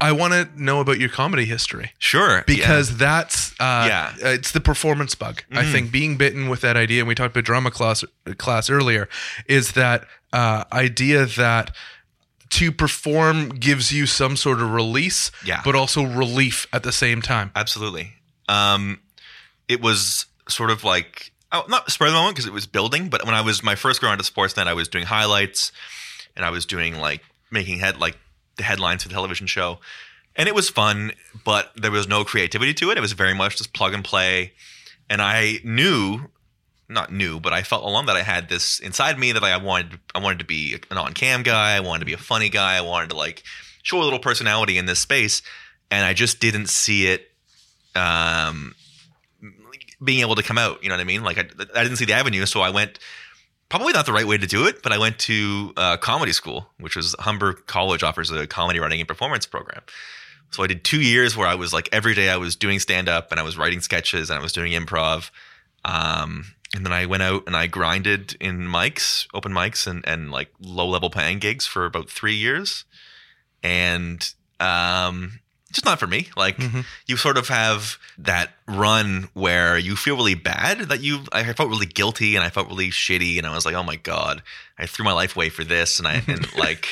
I want to know about your comedy history Sure, because that's uh, Yeah. it's the performance bug. I think being bitten with that idea, and we talked about drama class class earlier, is that uh, idea that to perform gives you some sort of release, Yeah. but also relief at the same time. Absolutely. Um, it was sort of like oh, not spur of the moment because it was building, but when I was my first go on to Sportsnet, I was doing highlights and I was doing like making head like the headlines for the television show, and it was fun, but there was no creativity to it. It was very much just plug and play, and I knew. Not knew, but I felt along that I had this inside me that I wanted. I wanted to be an on-cam guy. I wanted to be a funny guy. I wanted to like show a little personality in this space, and I just didn't see it um, being able to come out. You know what I mean? Like I, I didn't see the avenue, so I went. Probably not the right way to do it, but I went to uh, comedy school, which was Humber College offers a comedy writing and performance program. So I did two years where I was like every day I was doing stand up and I was writing sketches and I was doing improv. Um, and then I went out and I grinded in mics, open mics, and and like low level paying gigs for about three years, and um, just not for me. Like Mhm. you sort of have that run where you feel really bad that you. I felt really guilty and I felt really shitty, and I was like, oh my god, I threw my life away for this, and I and like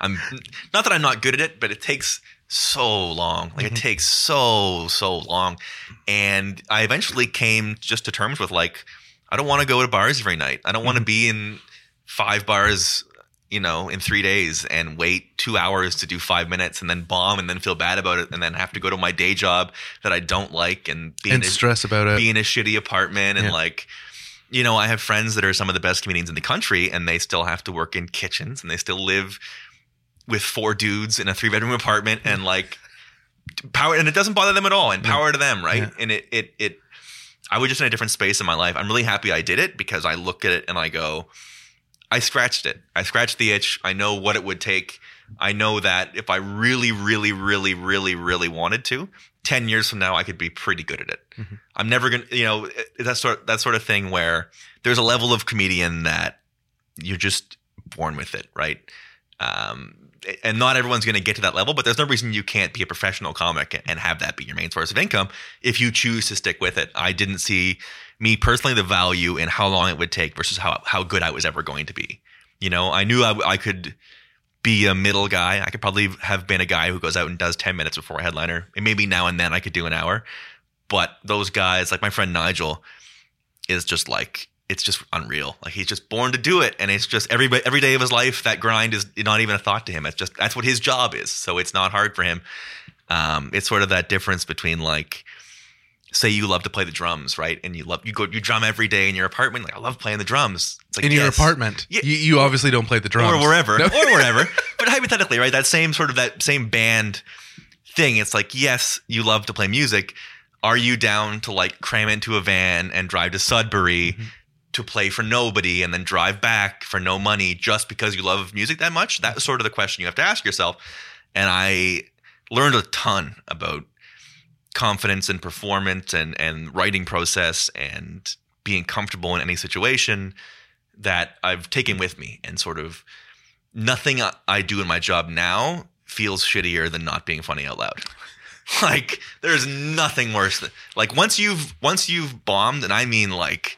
I'm not that I'm not good at it, but it takes so long. Like it takes so so long, and I eventually came just to terms with like I don't want to go to bars every night. I don't want to be in five bars, you know, in three days and wait two hours to do five minutes and then bomb and then feel bad about it and then have to go to my day job that I don't like and be And in a, stress about it. be in a shitty apartment and Yeah. like you know, I have friends that are some of the best comedians in the country and they still have to work in kitchens and they still live with four dudes in a three bedroom apartment and like power and it doesn't bother them at all and power to them, right? Yeah. And it it it I was just in a different space in my life. I'm really happy I did it because I look at it and I go, I scratched it. I scratched the itch. I know what it would take. I know that if I really, really, really, really, really wanted to, ten years from now, I could be pretty good at it. Mhm. I'm never gonna, you know, that sort that sort of thing where there's a level of comedian that you're just born with it, right? Um, and not everyone's going to get to that level, but there's no reason you can't be a professional comic and have that be your main source of income if you choose to stick with it. I didn't see me personally the value in how long it would take versus how how good I was ever going to be. You know, I knew I, I could be a middle guy. I could probably have been a guy who goes out and does 10 minutes before a headliner. And maybe now and then I could do an hour. But those guys, like my friend Nigel, is just like it's just unreal. Like he's just born to do it, and it's just every every day of his life that grind is not even a thought to him. It's just that's what his job is. So it's not hard for him. Um, it's sort of that difference between like, say you love to play the drums, right? And you love you go you drum every day in your apartment. Like I love playing the drums. It's like in your apartment. Yeah. You, you obviously don't play the drums. or wherever, No. or wherever. But hypothetically, right? That same sort of that same band thing. It's like, yes, you love to play music. Are you down to like cram into a van and drive to Sudbury Mm-hmm. to play for nobody and then drive back for no money just because you love music that much? That's sort of the question you have to ask yourself. And I learned a ton about confidence and performance and and writing process and being comfortable in any situation that I've taken with me and sort of nothing I- do in my job now feels shittier than not being funny out loud. like there's nothing worse than like once you've once you've bombed and I mean like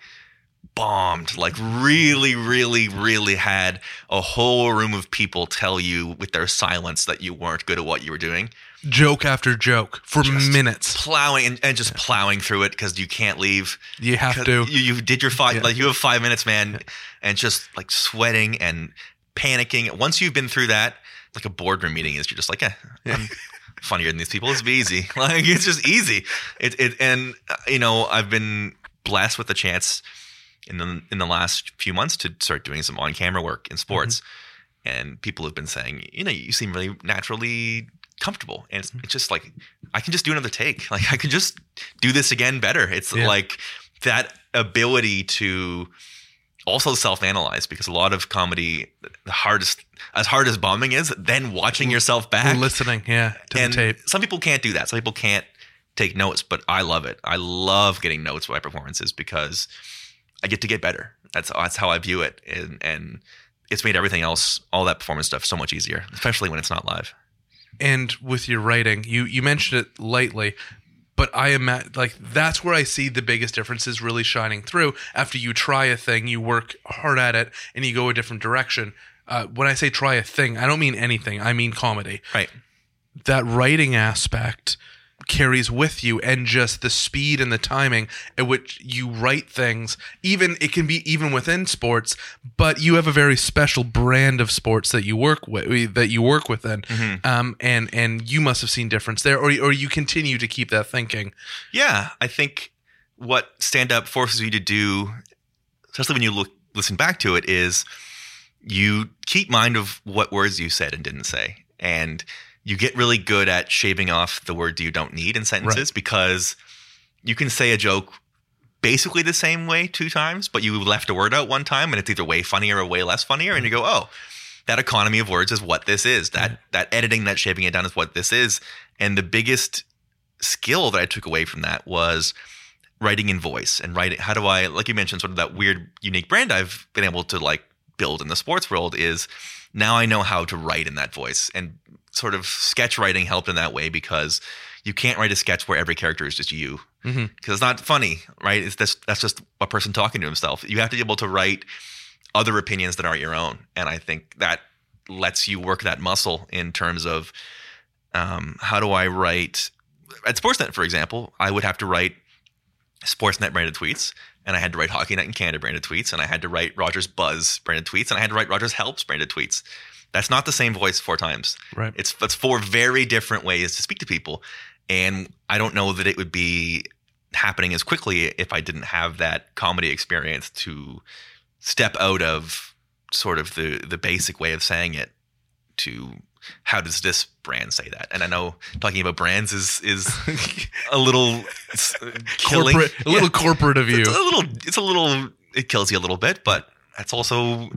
bombed like really really really had a whole room of people tell you with their silence that you weren't good at what you were doing Joke after joke for Just minutes. plowing and, and just plowing through it because you can't leave You have to. You, you did your five, Yeah. like you have five minutes, man, and just like sweating and panicking. Once you've been through that, like a boardroom meeting is, you're just like, eh, I'm funnier than these people. It's easy. Like it's just easy. It, it and uh, you know I've been blessed with the chance in the in the last few months to start doing some on camera work in sports, and people have been saying, you know, you seem really naturally comfortable and it's, mm-hmm. it's just like i can just do another take. Like i can just do this again better. It's Yeah. like that ability to also self-analyze because a lot of comedy the hardest as hard as bombing is then watching yourself back listening, yeah, to and the tape. some people can't do that. Some people can't take notes but i love it. I love getting notes my performances because i get to get better. That's that's how i view it and and it's made everything else all that performance stuff so much easier especially when it's not live and with your writing, you you mentioned it lightly, but I am at, like that's where I see the biggest differences really shining through. After you try a thing, you work hard at it, and you go a different direction. Uh, when I say try a thing, I don't mean anything. I mean comedy. right That writing aspect carries with you and just the speed and the timing at which you write things. Even it can be even within sports but you have a very special brand of sports that you work with that you work within. Um and and you must have seen difference there or or you continue to keep that thinking. Yeah, I think what stand up forces you to do, especially when you look listen back to it, is you keep mind of what words you said and didn't say, and you get really good at shaving off the words you don't need in sentences because you can say a joke basically the same way two times, but you left a word out one time, and it's either way funnier or way less funnier, and you go, oh. That economy of words is what this is. That that editing, that shaving it down is what this is. And the biggest skill that I took away from that was writing in voice and writing. How do I, like you mentioned, sort of that weird, unique brand I've been able to like build in the sports world is now I know how to write in that voice and sort of sketch writing helped in that way because you can't write a sketch where every character is just you because Mhm. it's not funny, right? It's that's just a person talking to himself. You have to be able to write other opinions that aren't your own, and I think that lets you work that muscle in terms of um, how do I write at Sportsnet, for example, I would have to write Sportsnet branded tweets, and I had to write Hockey Night in Canada branded tweets, and I had to write Rogers Buzz branded tweets, and I had to write Rogers Helps branded tweets. That's not the same voice four times. right It's that's four very different ways to speak to people, and I don't know that it would be happening as quickly if I didn't have that comedy experience to step out of sort of the the basic way of saying it to how does this brand say that? And I know talking about brands is is a little uh, killing. corporate a little Yeah. corporate of you It's a little. It's a little. It kills you a little bit, but that's also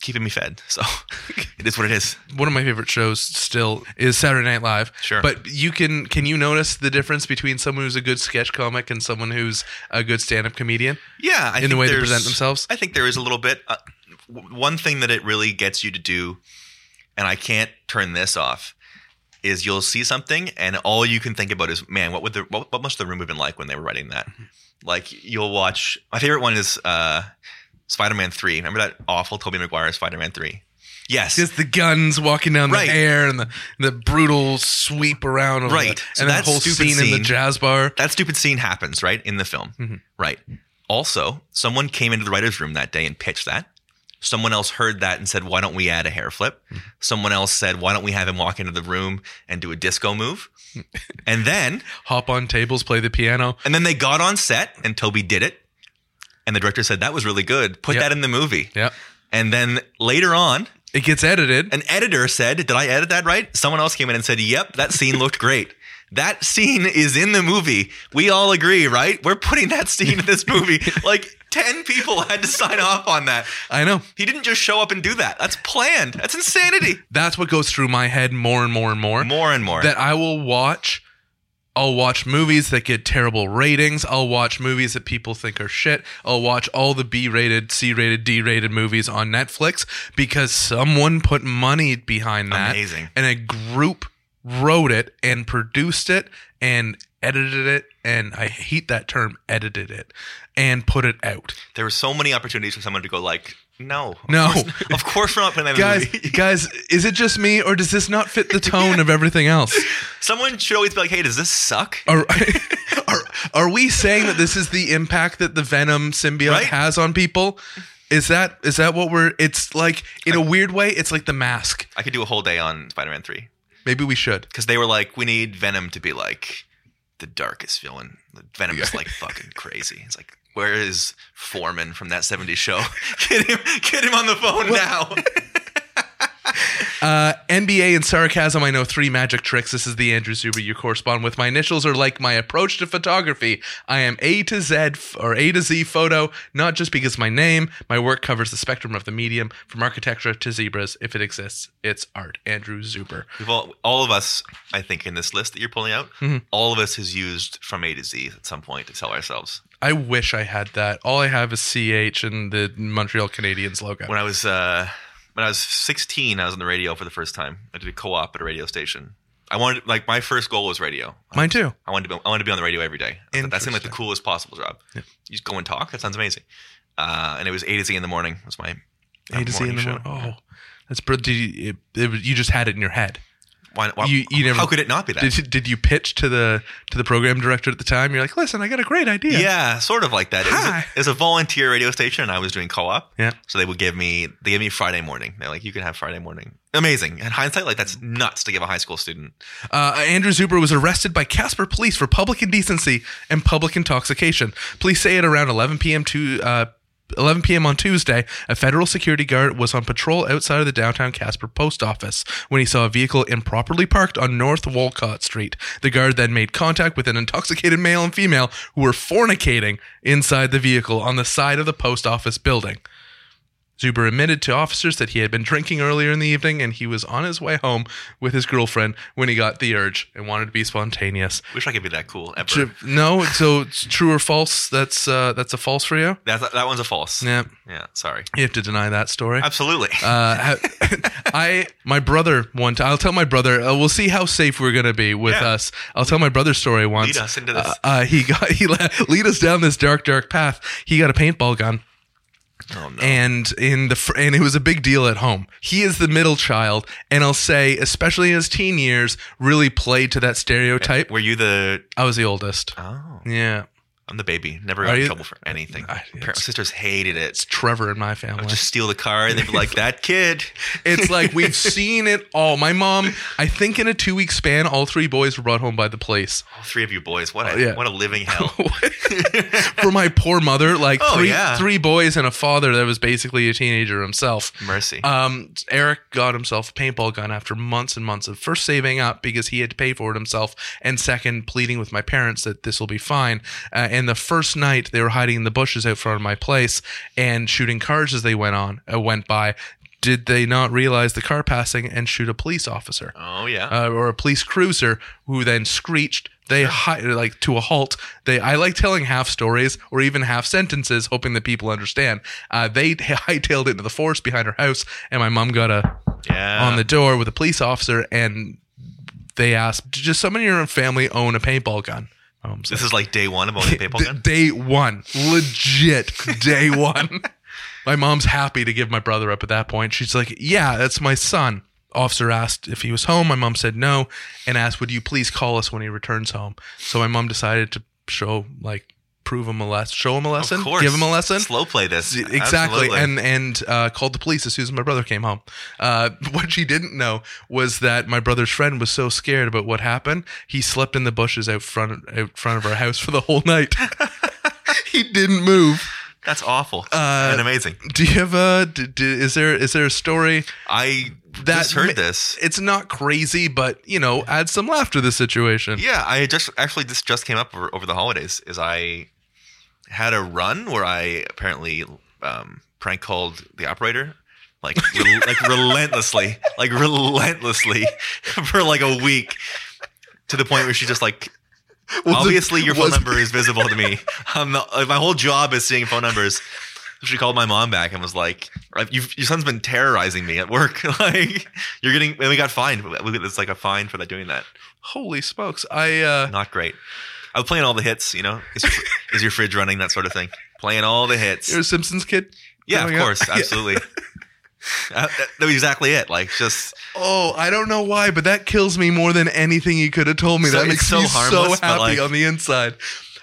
keeping me fed. So it is what it is. one of my favorite shows still is Saturday Night Live. Sure. But you can can you notice the difference between someone who's a good sketch comic and someone who's a good stand up comedian? Yeah, I In the way they present themselves? I think there is a little bit. Uh, one thing that it really gets you to do, and I can't turn this off, is you'll see something and all you can think about is, man, what would the what, what must the room have been like when they were writing that? Mm-hmm. Like you'll watch. My favorite one is uh, Spider-Man Three. Remember that awful Tobey Maguire Spider-Man Three? Yes. Just the guns walking down the air and the, the brutal sweep around, of the- Right. So and that that whole stupid scene, in the jazz bar. that stupid scene happens, right, in the film. Mm-hmm. Right. Also, someone came into the writer's room that day and pitched that. Someone else heard that and said, why don't we add a hair flip? Mm-hmm. Someone else said, why don't we have him walk into the room and do a disco move? and then, Hop on tables, play the piano. and then they got on set and Tobey did it. And the director said, that was really good. Put Yep. that in the movie. Yep. And then later on, It gets edited. an editor said, Did I edit that right? Someone else came in and said, Yep, that scene looked great. That scene is in the movie. We all agree, right? We're putting that scene in this movie. Like 10 people had to sign off on that. I know. He didn't just show up and do that. That's planned. That's insanity. That's what goes through my head more and more and more. More and more. that I will watch. I'll watch movies that get terrible ratings. I'll watch movies that people think are shit. I'll watch all the B rated, C rated, D rated movies on Netflix because someone put money behind that. Amazing. And a group wrote it and produced it and edited it. And I hate that term, edited it and put it out. there were so many opportunities for someone to go, like, no. Of No. course- Of course, we're not putting that in Guys, guys, is it just me or does this not fit the tone of everything else? Someone should always be like, hey, does this suck? Are, are are we saying that this is the impact that the Venom symbiote Right? has on people? Is that is that what we're? It's like in a weird way, it's like the mask. I could do a whole day on Spider Man 3. Maybe we should. because they were like, we need Venom to be like the darkest villain. Venom is like fucking crazy. It's like, where is Forman from that '70s show? get him, get him on the phone now. Uh, NBA and sarcasm. I know three magic tricks. This is the Andrew Zuber you correspond with. My initials are like my approach to photography. I am A to Z f- or A to Z photo, not just because my name. My work covers the spectrum of the medium, from architecture to zebras. If it exists, it's art. Andrew Zuber. We've all, all of us, I think, in this list that you're pulling out, all of us has used from A to Z at some point to sell ourselves. I wish I had that. All I have is CH and the Montreal Canadiens logo. When I was uh, when I was 16, I was on the radio for the first time. I did a co-op at a radio station. I wanted like my first goal was radio. Mine too. I wanted to be, I wanted to be on the radio every day. That- That seemed like the coolest possible job. You just go and talk. That sounds amazing. Uh, and it was A to Z in the morning. Was my uh, A to Z in the show. morning. Oh, that's you, it, it, you just had it in your head. Why, why, You- you never- how could it not be that? Did you, did you pitch to the to the program director at the time? You're like, listen, I got a great idea. yeah. sort of like that. It was, a, it was a volunteer radio station, and I was doing co-op. Yeah. So they would give me they gave me Friday morning. They're like, you can have Friday morning. Amazing. In hindsight, like that's nuts to give a high school student. Uh, Andrew Zuber was arrested by Casper police for public indecency and public intoxication. Police say at around 11 p.m. to uh, 11 p.m. on Tuesday, a federal security guard was on patrol outside of the downtown Casper post office when he saw a vehicle improperly parked on North Wolcott Street. The guard then made contact with an intoxicated male and female who were fornicating inside the vehicle on the side of the post office building. Zuber admitted to officers that he had been drinking earlier in the evening and he was on his way home with his girlfriend when he got the urge and wanted to be spontaneous. Wish I could be that cool. Ever. No, so it's true or false? That's uh, that's a false for you. That's, that one's a false. Yeah, Yeah. Sorry. you have to deny that story. Absolutely. Uh, I my brother one time. I'll tell my brother. Uh, we'll see how safe we're gonna be with Yeah. us. I'll tell my brother's story once. Lead us into this. Uh, uh, he got he le- lead us down this dark, dark path. He got a paintball gun. Oh no. and in the fr- and it was a big deal at home. He is the middle child, and I'll say, especially in his teen years, really played to that stereotype. Were you the? I was the oldest. Oh, Yeah, I'm the baby. Never got in trouble for anything. I- My sisters hated it. it's Trevor in my family. Just steal the car and they'd be like, "That kid." It's like we've seen it all. My mom, I think, in a two week span, all three boys were brought home by the police. All three of you boys. What a yeah. what a living hell. For my poor mother, like Oh, three yeah. three boys and a father that was basically a teenager himself. Mercy. Um, Eric got himself a paintball gun after months and months of first saving up because he had to pay for it himself, and second pleading with my parents that this will be fine. Uh, and the first night they were hiding in the bushes out front of my place and shooting cars as they went on uh, went by. did they not realize the car passing and shoot a police officer Oh yeah. uh, or a police cruiser who then screeched? They hi- like to a halt. They I like telling half stories or even half sentences, hoping that people understand. Uh, they hightailed it into the forest behind her house, and my mom got a yeah. on the door with a police officer, and they asked, "Does someone in your family own a paintball gun?" Um, so- this is like day one of owning a paintball gun. Day one, legit day one. my mom's happy to give my brother up at that point. She's like, "Yeah, that's my son." Officer asked if he was home. My mom said no, and asked, "Would you please call us when he returns home?" So my mom decided to show, like, prove him a lesson, show him a lesson, Of course. give him a lesson. Slow play this. Exactly, Absolutely. and and uh, called the police as soon as my brother came home. Uh, what she didn't know was that my brother's friend was so scared about what happened, he slept in the bushes out front out front of our house for the whole night. he didn't move. that's awful Uh, and amazing. Do you have a? d- d- is there is there a story I that just heard ma- this. It's not crazy, but you know, add some laughter to the situation. Yeah, I just actually this just came up over, over the holidays. Is I had a run where I apparently um, prank called the operator, like like relentlessly, like relentlessly for like a week, to the point where she just like. Was it- Obviously, your phone number is visible to me. Like, my whole job is seeing phone numbers. She called my mom back and was like, You've, "Your son's been terrorizing me at work. like, you're getting." And we got fined. It's like a fine for that doing that. Holy smokes! I uh, Not great. I was playing all the hits, you know. Is, is your fridge running? That sort of thing. Playing all the hits. you're a Simpsons kid. Yeah, of growing up? course, absolutely. Uh, that, that was exactly it. Like just Oh, I don't know why, but that kills me more than anything you could have told me. So- that makes so me harmless, so happy like- on the inside.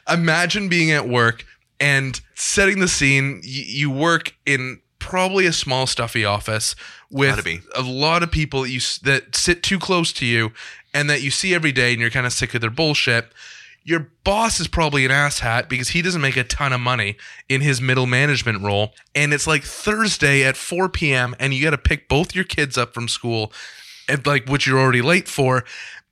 Imagine being at work and setting the scene. Y- you work in probably a small, stuffy office with a lot of people that you that sit too close to you and that you see every day, and you're kind of sick of their bullshit. Your boss is probably an asshat because he doesn't make a ton of money in his middle management role. And it's like Thursday at 4 p.m. and you got to pick both your kids up from school, and like which you're already late for.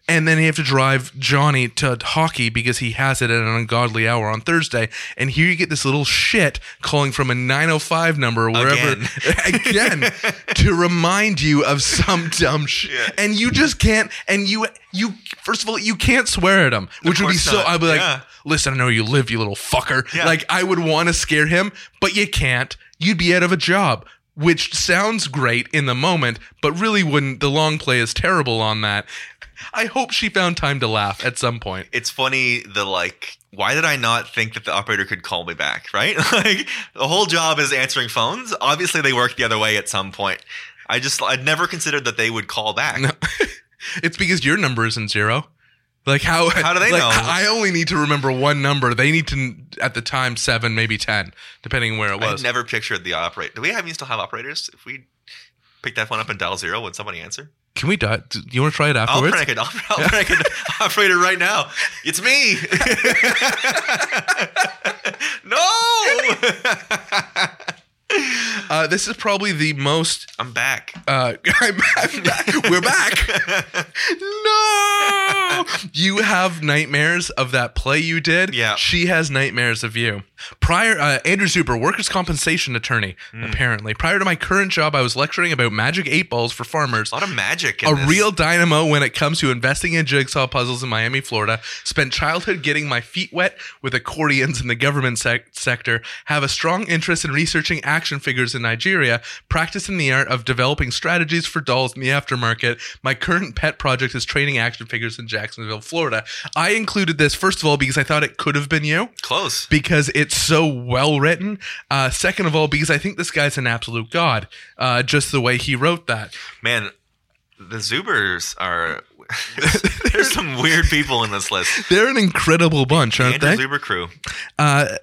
And then you have to drive Johnny to hockey because he has it at an ungodly hour on Thursday. And here you get this little shit calling from a 905 number or wherever Again. again to remind you of some dumb shit. Yeah. And you just can't. And you, you, first of all, you can't swear at him, which would be so. not. I'd be like, Yeah. listen, I know you live, you little fucker. Yeah. Like, I would want to scare him, but you can't. You'd be out of a job. Which sounds great in the moment, but really wouldn't. The long play is terrible on that. I hope she found time to laugh at some point. it's funny the like why did I not think that the operator could call me back, right? like the whole job is answering phones. Obviously they work the other way at some point. I just I'd never considered that they would call back. No. it's because your number isn't zero. Like how? How do they like, know? I only need to remember one number. They need to at the time seven, maybe ten, depending where it I was. never pictured the operator. Do we have even still have operators? If we pick that phone up and dial zero, would somebody answer? Can we? Do do you want to try it afterwards? I'll prank it. I'll, I'll prank an operator right now. It's me. no. Uh, this is probably the most. I'm back. Uh, I'm, I'm back. We're back. no, you have nightmares of that play you did. Yeah. she has nightmares of you. Prior, uh, Andrew Zuber, workers' compensation attorney. Hmm. Apparently, prior to my current job, I was lecturing about magic eight balls for farmers. A lot of magic. In a this. real dynamo when it comes to investing in jigsaw puzzles in Miami, Florida. Spent childhood getting my feet wet with accordions in the government sec- sector. Have a strong interest in researching action figures in Nigeria. Practicing the art of developing strategies for dolls in the aftermarket. My current pet project is training action figures in Jacksonville, Florida. I included this first of all because I thought it could have been you close. because it's so well written. Uh, second of all, because I think this guy's an absolute god. Uh, just the way he wrote that. Man, the Zubers are. there's some weird people in this list. They're an incredible bunch, aren't Andrew they? Zuber crew. Uh,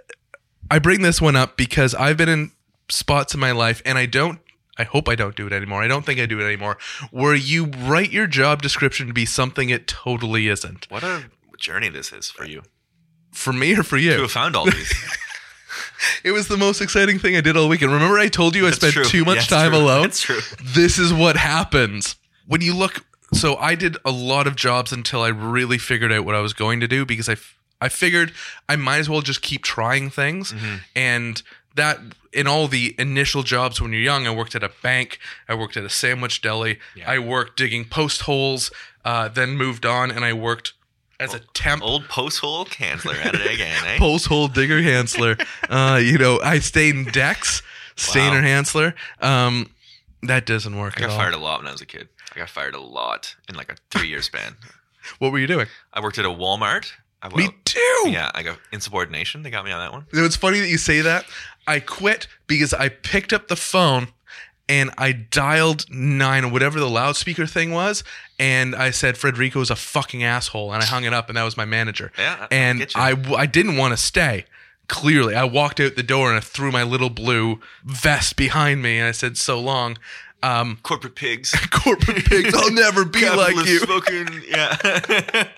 I bring this one up because I've been in spots in my life, and I don't. I hope I don't do it anymore. I don't think I do it anymore. Where you write your job description to be something it totally isn't. What a journey this is for you For me or for you? to have found all these. It was the most exciting thing I did all weekend. Remember, I told you I That's spent true. too much time true. alone? That's true. this is what happens when you look so i did a lot of jobs until i really figured out what i was going to do because I, I figured i might as well just keep trying things Mm-hmm. and that in all the initial jobs when you're young, I worked at a bank, I worked at a sandwich deli, Yeah. I worked digging post holes, uh, then moved on and I worked as a temp Old post hole Kansler at it again, eh? post hole digger Hansler. uh, you know, I stained decks, Stainer Hansler. Um, that doesn't work I at got all. fired a lot when I was a kid. I got fired a lot in like a three year span. What were you doing? I worked at a Walmart. I, Me too. Yeah, I got insubordination. They got me on that one. It's funny that you say that. I quit because I picked up the phone and I dialed nine or whatever the loudspeaker thing was, and I said Frederico is a fucking asshole, and I hung it up, and that was my manager. Yeah, and. I I didn't want to stay. Clearly, I walked out the door and I threw my little blue vest behind me, and I said, "So long." Um, Corporate pigs. corporate pigs, I'll never be like you. Smoking, yeah.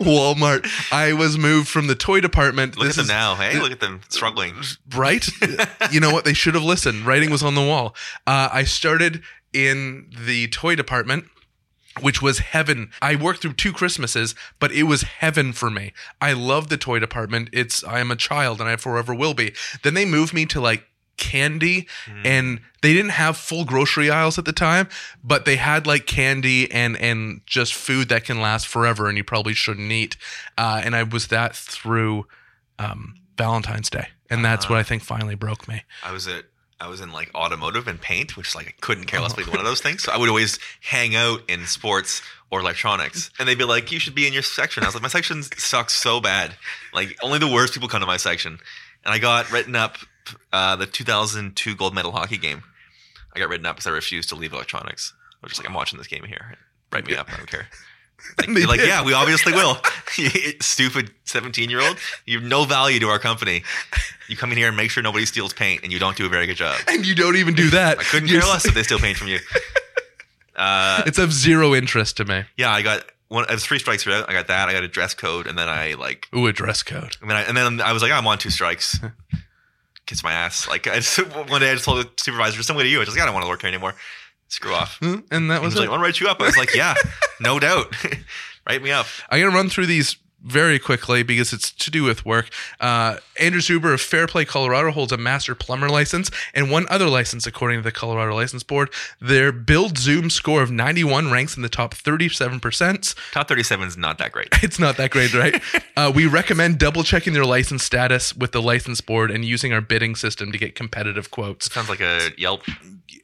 Walmart. I was moved from the toy department. Look This at them is- now. Hey, look at them struggling. right? you know what? They should have listened. Writing was on the wall. Uh, I started in the toy department. Which was heaven. I worked through two Christmases, but it was heaven for me. I love the toy department. It's I am a child and I forever will be. Then they moved me to like candy and they didn't have full grocery aisles at the time, but they had like candy and and just food that can last forever and you probably shouldn't eat. Uh, and I was that through um, Valentine's Day, and that's what I think finally broke me. I was at I was in like automotive and paint, which like I couldn't care less about one of those things. So I would always hang out in sports or electronics, and they'd be like, "You should be in your section." I was like, "My section sucks so bad. Like only the worst people come to my section." And I got written up uh, the 2002 gold medal hockey game. I got written up because I refused to leave electronics. I was just like, "I'm watching this game here. Write me up. I don't care." Like, like, yeah, we obviously will. Stupid 17 year old. You have no value to our company. You come in here and make sure nobody steals paint, and you don't do a very good job. And you don't even do that. I couldn't You're care less if they steal paint from you. Uh, It's of zero interest to me. yeah, I got one. I was three strikes out. I got that. I got a dress code, and then I like, Ooh, a dress code. and then I, and then I was like, I'm on two strikes. Kiss my ass. Like I just, one day, I just told the supervisor, "Some way to you." I just like, I don't want to work here anymore. Screw off. Hmm, And that was was like. "I want to write you up." I was like, "Yeah, no doubt. write me up." I'm gonna run through these very quickly because it's to do with work. Uh, Andrew Zuber of Fairplay, Colorado, holds a master plumber license and one other license, according to the Colorado License Board. Their BuildZoom score of 91 ranks in the top 37%. Top 37 is not that great. It's not that great, right? uh, we recommend double checking their license status with the license board and using our bidding system to get competitive quotes. Sounds like a Yelp.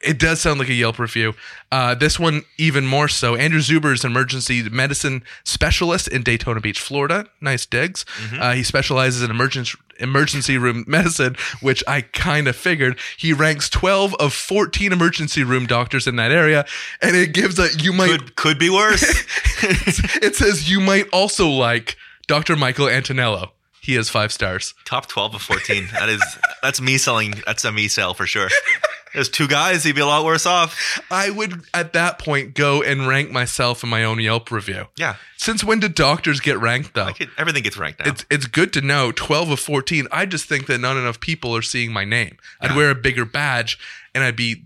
It does sound like a Yelp review. Uh, this one, even more so. Andrew Zuber is an emergency medicine specialist in Daytona Beach, Florida. Nice digs. Uh, he specializes in emergency emergency room medicine, which I kind of figured. He ranks 12 of 14 emergency room doctors in that area, and it gives a you might. Could could be worse. it says you might also like Dr. Michael Antonello. He has five stars. Top 12 of 14. That is that's me selling. That's a me sell for sure. There's two guys. He'd be a lot worse off. I would at that point go and rank myself in my own Yelp review. Yeah, Since when did doctors get ranked though? Could, everything gets ranked now. It's it's good to know. Twelve of fourteen. I just think that not enough people are seeing my name. I'd Yeah. wear a bigger badge and I'd be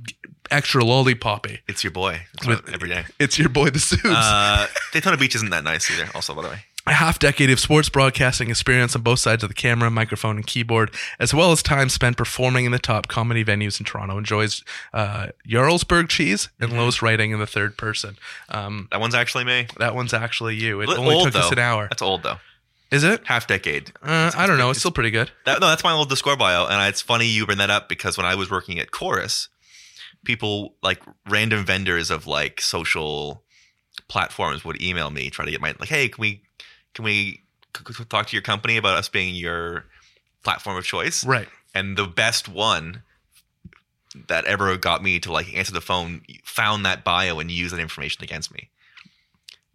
extra lollipoppy. It's your boy. It's With- every day. It's your boy the Suits. Uh, Daytona Beach isn't that nice either. Also, by the way, a half decade of sports broadcasting experience on both sides of the camera, microphone, and keyboard, as well as time spent performing in the top comedy venues in Toronto. Enjoys uh, Jarlsberg cheese and Lowe's writing in the third person. Um, that one's actually me. that one's actually you. It Li- only old, took us an hour. That's old though. Is it? Half decade. Uh, I don't know. It's still pretty good. That, no, that's my old theScore bio, and it's funny you bring that up because when I was working at Corus, people like random vendors of like social platforms would email me, try to get my like, hey, can we can we c- talk to your company about us being your platform of choice? Right. And the best one that ever got me to like answer the phone found that bio and used that information against me.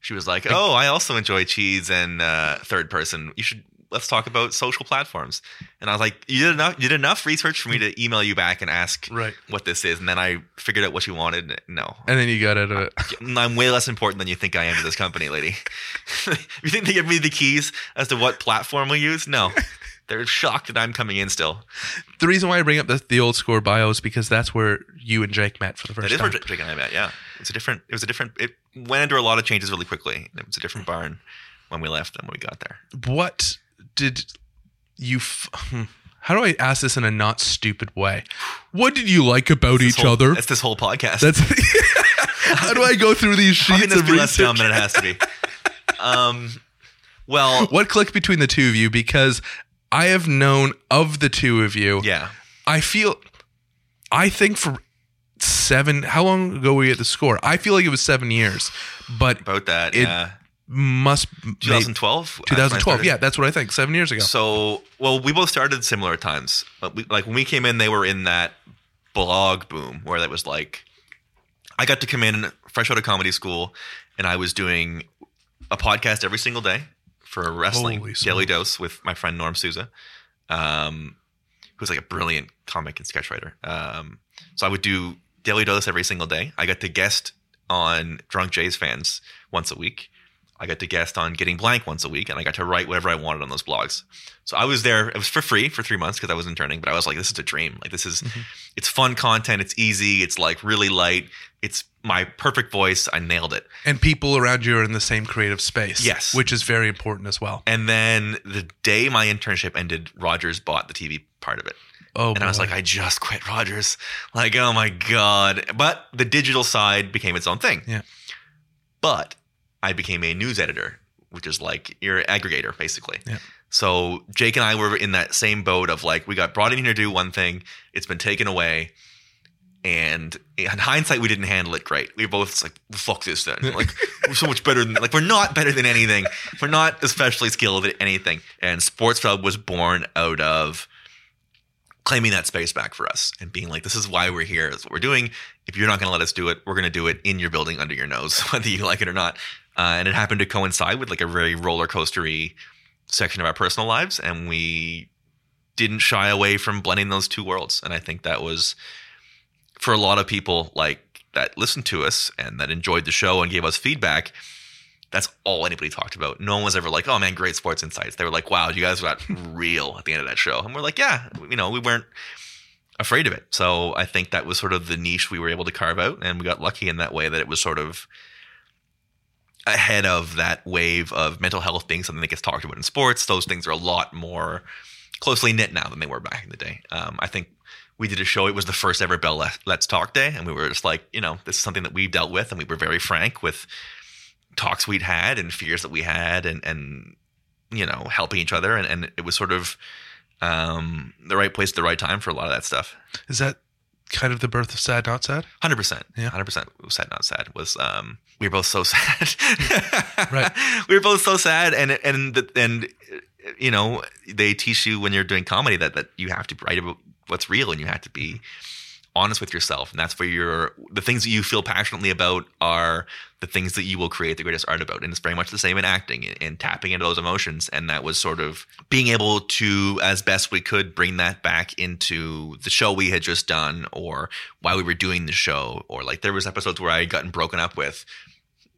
She was like, "Oh, I also enjoy cheese and uh, third person. You should let's talk about social platforms." And I was like, "You did enough. You did enough research for me to email you back and ask Right. what this is." And then I figured out what you wanted. No, And then you got out of it. I'm way less important than you think I am to this company, lady. you think they give me the keys as to what platform we use? No, they're shocked that I'm coming in still. The reason why I bring up the, the old score bio is because that's where you and Jake met for the first time. That is time. where Jake and I met. Yeah, it's a different. It was a different. It went under a lot of changes really quickly. It was a different hmm. barn when we left than when we got there. what did you. F- how do I ask this in a not stupid way? What did you like about each whole- other? That's this whole podcast. That's how do I go through these sheets of be less dumb than it has to be? um, well, What clicked between the two of you? Because I have known of the two of you. yeah. I feel, I think for seven. How long ago were you at the score? I feel like it was seven years, but About that, It- yeah. Must 2012. 2012. Yeah, that's what I think. Seven years ago. So, well, we both started similar times. But we, like when we came in, they were in that blog boom where that was like, I got to come in fresh out of comedy school, and I was doing a podcast every single day for wrestling Holy Daily smokes. Dose with my friend Norm Souza, um, who's like a brilliant comic and sketch writer. Um, so I would do Daily Dose every single day. I got to guest on Drunk Jays fans once a week. I got to guest on Getting Blank once a week, and I got to write whatever I wanted on those blogs. So I was there. It was for free for three months because I was interning, but I was like, this is a dream. Like this is, mm-hmm. it's fun content. It's easy. It's like really light. It's my perfect voice. I nailed it. and people around you are in the same creative space. Yes. which is very important as well. And then the day my internship ended, Rogers bought the TV part of it. Oh, And I was like, I just quit Rogers. Like, oh my God. But the digital side became its own thing. Yeah. But I became a news editor, which is like your aggregator, basically. Yeah. So Jake and I were in that same boat of like, we got brought in here to do one thing, it's been taken away. And in hindsight, we didn't handle it great. We were both like, fuck this then. Like, we're so much better than, like, we're not better than anything. We're not especially skilled at anything. And Sports Club was born out of claiming that space back for us and being like, this is why we're here. This is what we're doing. If you're not going to let us do it, we're going to do it in your building under your nose, whether you like it or not. Uh, and it happened to coincide with like a very roller coastery section of our personal lives. And we didn't shy away from blending those two worlds. And I think that was for a lot of people like that listened to us and that enjoyed the show and gave us feedback. That's all anybody talked about. No one was ever like, "Oh man, great sports insights." They were like, "Wow, you guys got real at the end of that show," and we're like, "Yeah, you know, we weren't afraid of it." So I think that was sort of the niche we were able to carve out, and we got lucky in that way that it was sort of ahead of that wave of mental health being something that gets talked about in sports. Those things are a lot more closely knit now than they were back in the day. Um, I think we did a show. It was the first ever Bell Let- Let's Talk Day, and we were just like, you know, this is something that we've dealt with, and we were very frank with talks we'd had and fears that we had, and and you know, helping each other, and, and it was sort of um, the right place at the right time for a lot of that stuff. is that kind of the birth of sad, not sad? Hundred percent, Yeah. hundred percent. Sad, not sad. Was um, we were both so sad. Right. We were both so sad, and and the, and you know they teach you when you're doing comedy that that you have to write about what's real, and you have to be honest with yourself, and that's where you're the things that you feel passionately about are the things that you will create the greatest art about, and it's very much the same in acting and, tapping into those emotions, and that was sort of being able to, as best we could, bring that back into the show we had just done, or while we were doing the show, or like there was episodes where I had gotten broken up with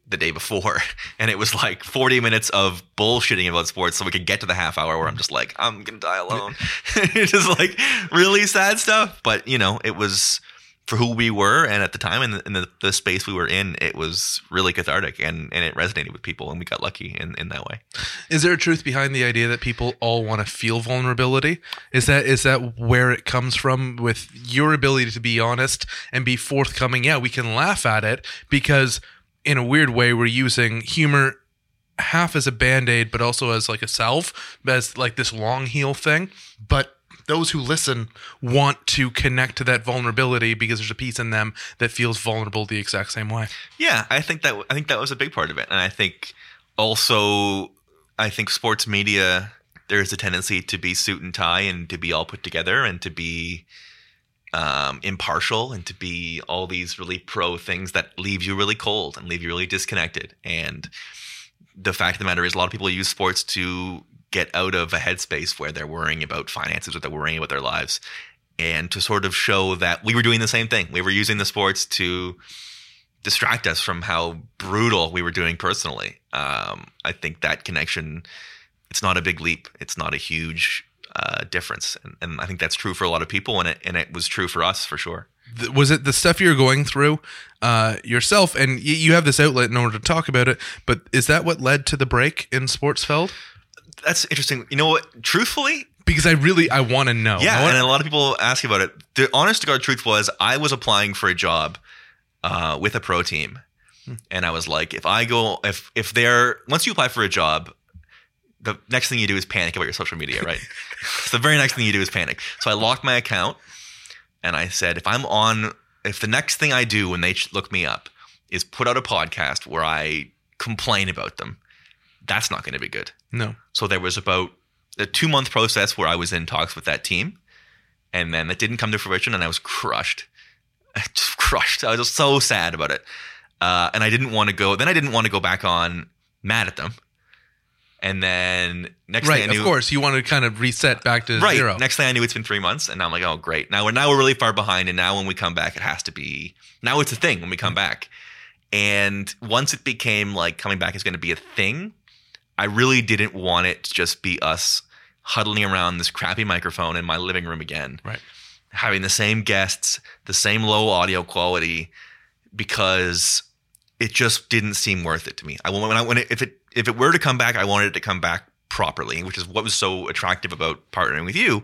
the day before and it was like 40 minutes of bullshitting about sports so we could get to the half hour where i'm just like i'm gonna die alone it's just like really sad stuff but you know it was for who we were and at the time and the, in the, the space we were in it was really cathartic and, and it resonated with people and we got lucky in, in that way Is there a truth behind the idea that people all want to feel vulnerability? Is that is that where it comes from with your ability to be honest and be forthcoming? Yeah, we can laugh at it because in a weird way we're using humor half as a band-aid but also as like a salve as like this long heel thing. But those who listen want to connect to that vulnerability because there's a piece in them that feels vulnerable the exact same way. Yeah, I think that I think that was a big part of it, and I think also I think sports media there's a tendency to be suit and tie and to be all put together and to be um, impartial and to be all these really pro things that leave you really cold and leave you really disconnected. And the fact of the matter is, a lot of people use sports to get out of a headspace where they're worrying about finances or they're worrying about their lives and to sort of show that we were doing the same thing. We were using the sports to distract us from how brutal we were doing personally. Um, I think that connection, it's not a big leap. It's not a huge uh, difference. And, and I think that's true for a lot of people. And it, and it was true for us for sure. was it the stuff you're going through uh, yourself and y- you have this outlet in order to talk about it but is that what led to the break in sportsfeld That's interesting. You know what? Truthfully, because I really I want to know. Yeah, wanna- and a lot of people ask about it. The honest to God truth was, I was applying for a job uh, with a pro team, Hmm. and I was like, if I go, if if they're once you apply for a job, the next thing you do is panic about your social media, right? so the very next thing you do is panic. So I locked my account, and I said, if I'm on, if the next thing I do when they look me up is put out a podcast where I complain about them, that's not going to be good. no. So there was about a two month process where I was in talks with that team, and then it didn't come to fruition, and I was crushed, I just crushed. I was just so sad about it, uh, and I didn't want to go. Then I didn't want to go back on mad at them, and then next Right, thing I knew, of course. You want to kind of reset back to right. zero. Next thing I knew, it's been three months, and I'm like, oh great. Now we're now we're really far behind, and now when we come back, it has to be now it's a thing when we come mm-hmm. back. And once it became like coming back is going to be a thing, I really didn't want it to just be us huddling around this crappy microphone in my living room again, Right. having the same guests, the same low audio quality, because it just didn't seem worth it to me. I when I when it, if it if it were to come back, I wanted it to come back properly, which is what was so attractive about partnering with you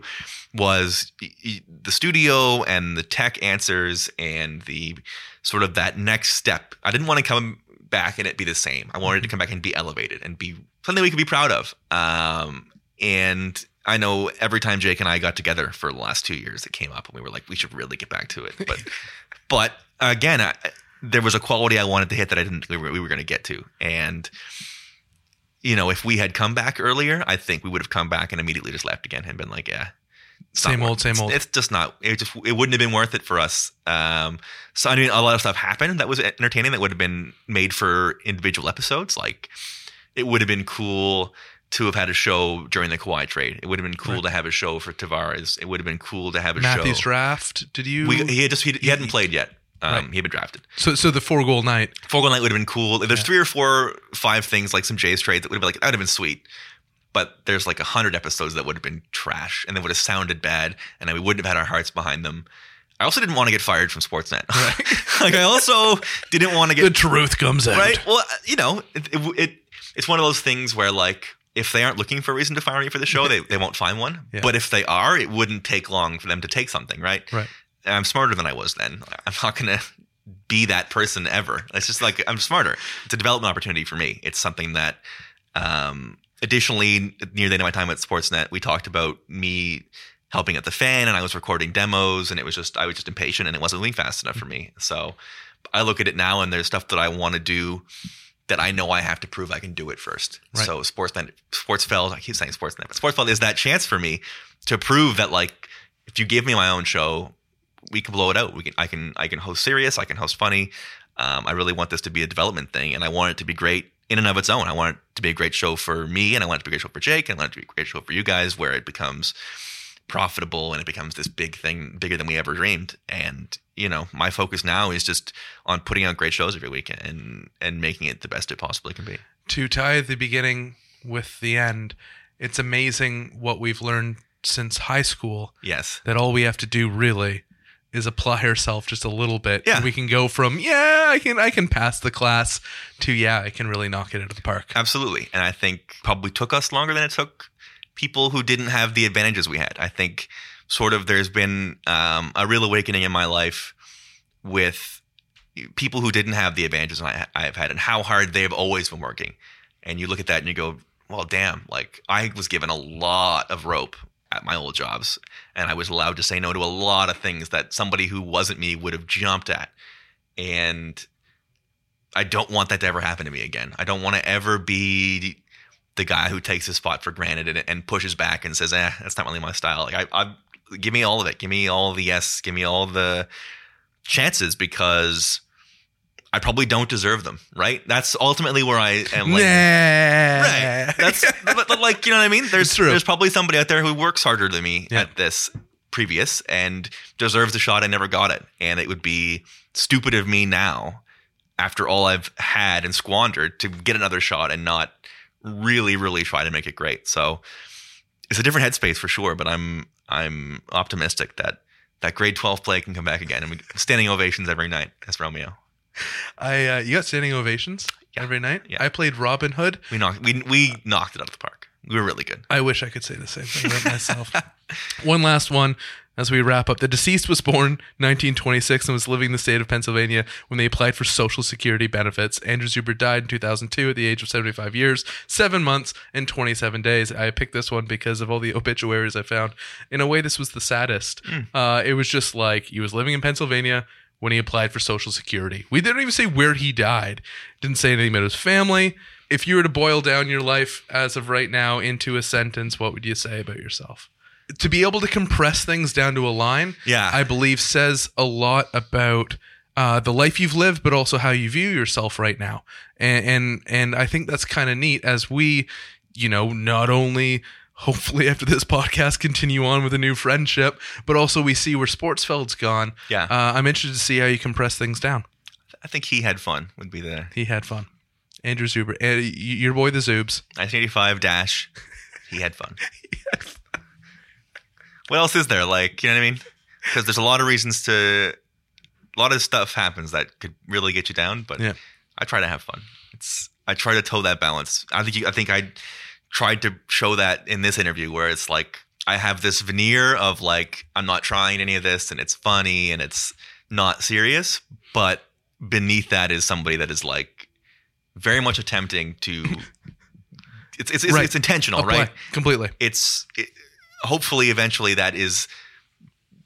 was the studio and the tech answers and the sort of that next step. I didn't want to come back and it be the same. I wanted it to come back and be elevated and be something we could be proud of. Um, and I know every time Jake and I got together for the last two years, it came up and we were like, we should really get back to it. But, but again, I, there was a quality I wanted to hit that I didn't. We were, we were going to get to, and you know, if we had come back earlier, I think we would have come back and immediately just left again and been like, yeah. Same old, same old. It's just not. It just it wouldn't have been worth it for us. Um, so I mean, a lot of stuff happened that was entertaining. That would have been made for individual episodes. Like it would have been cool to have had a show during the Kawhi trade. It would have been cool Right. to have a show for Tavares. It would have been cool to have a Matthews show. draft. Did you? We, he had just he, he hadn't played yet. Um, Right. He had been drafted. so so the four goal night. Four goal Night would have been cool. There's Yeah. three or four, five things like some Jays trades that would have been like that would have been sweet. But there's like a hundred episodes that would have been trash and they would have sounded bad, and we wouldn't have had our hearts behind them. I also didn't want to get fired from Sportsnet. like I also didn't want to get The truth comes out. right. Well, you know, it, it, it it's one of those things where like if they aren't looking for a reason to fire me for the show, they, they won't find one. Yeah. But if they are, it wouldn't take long for them to take something, right? Right. I'm smarter than I was then. I'm not going to be that person ever. It's just like I'm smarter. It's a development opportunity for me. It's something that, um, additionally, near the end of my time at Sportsnet, we talked about me helping at the fan, and I was recording demos, and it was just I was just impatient, and it wasn't moving fast enough for me. So I look at it now, and there's stuff that I want to do that I know I have to prove I can do it first. Right. So Sportsnet, Sportsfeld, I keep saying Sportsnet, but Sportsfeld is that chance for me to prove that like if you give me my own show, we can blow it out. We can I can I can host serious, I can host funny. Um, I really want this to be a development thing, and I want it to be great in and of its own. I want it to be a great show for me, and I want it to be a great show for Jake, and I want it to be a great show for you guys, where it becomes profitable and it becomes this big thing, bigger than we ever dreamed. And you know, my focus now is just on putting out great shows every week and and making it the best it possibly can be. to tie the beginning with the end, it's amazing what we've learned since high school Yes. that all we have to do really is apply herself just a little bit. Yeah. We can go from, yeah, I can I can pass the class to yeah, I can really knock it out of the park. Absolutely. And I think probably took us longer than it took people who didn't have the advantages we had. I think sort of there's been um, a real awakening in my life with people who didn't have the advantages I, I've had and how hard they've always been working. And you look at that and you go, well, damn, like I was given a lot of rope at my old jobs and I was allowed to say no to a lot of things that somebody who wasn't me would have jumped at. And I don't want that to ever happen to me again. I don't want to ever be the guy who takes his spot for granted and, and pushes back and says, "Eh, that's not really my style." Like, I, I give me all of it. Give me all the yes. Give me all the chances because I probably don't deserve them. Right? That's ultimately where I am. Like, Right. That's but, like you know what I mean. There's true. there's probably somebody out there who works harder than me Yeah. at this previous and deserves a shot. I never got it, and it would be stupid of me now, after all I've had and squandered, to get another shot and not really, really try to make it great. So it's a different headspace for sure. But I'm I'm optimistic that that grade twelve play can come back again, and we standing ovations every night as Romeo. I uh, you got standing ovations Yeah. every night. Yeah. I played Robin Hood. We knocked we we knocked it out of the park. We were really good. I wish I could say the same thing about myself. one last one as we wrap up. The deceased was born 1926 and was living in the state of Pennsylvania when they applied for Social Security benefits. Andrew Zuber died in 2002 at the age of 75 years, 7 months, and 27 days. I picked this one because of all the obituaries I found. In a way, this was the saddest. Uh, it was just like he was living in Pennsylvania when he applied for Social Security. We didn't even say where he died, didn't say anything about his family. If you were to boil down your life as of right now into a sentence, what would you say about yourself? To be able to compress things down to a line, Yeah. I believe says a lot about uh, the life you've lived, but also how you view yourself right now. And and, and I think that's kind of neat as we, you know, not only hopefully after this podcast continue on with a new friendship, but also we see where Sportsfeld's gone. Yeah. uh, I'm interested to see how you compress things down. I think he had fun. Would be the He had fun. Andrew Zuber, uh, y- your boy the Zubes. 1985 dash. He had fun. what else is there? Like, you know what I mean? Because there's a lot of reasons to. A lot of stuff happens that could really get you down, but Yeah. I try to have fun. It's I try to toe that balance. I think you, I think I tried to show that in this interview where it's like I have this veneer of like I'm not trying any of this and it's funny and it's not serious, but beneath that is somebody that is like very much attempting to. It's it's, it's, Right. it's intentional, Apply. right? Completely. It's it, hopefully eventually that is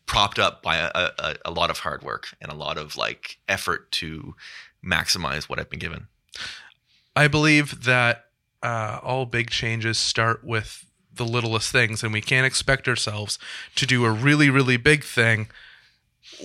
propped up by a, a, a lot of hard work and a lot of like effort to maximize what I've been given. I believe that uh, all big changes start with the littlest things, and we can't expect ourselves to do a really, really big thing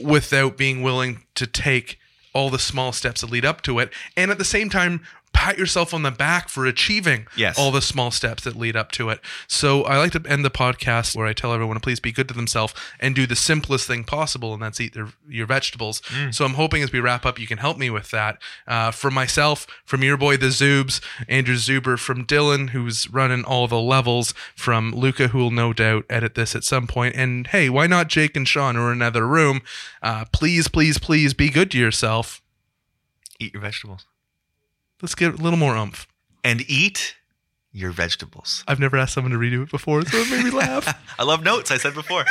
without being willing to take all the small steps that lead up to it, and at the same time, pat yourself on the back for achieving Yes. all the small steps that lead up to it. So I like to end the podcast where I tell everyone to please be good to themselves and do the simplest thing possible, and that's eat their, your vegetables. So I'm hoping as we wrap up, you can help me with that. Uh, from myself, from your boy the Zubes, Andrew Zuber, from Dylan, who's running all the levels, from Luca, who will no doubt edit this at some point, and hey, why not Jake and Sean, in another room? Uh, please, please, please be good to yourself. Eat your vegetables Let's get a little more umph. And eat your vegetables. I've never asked someone to redo it before, so it made me laugh. I love notes, I said before.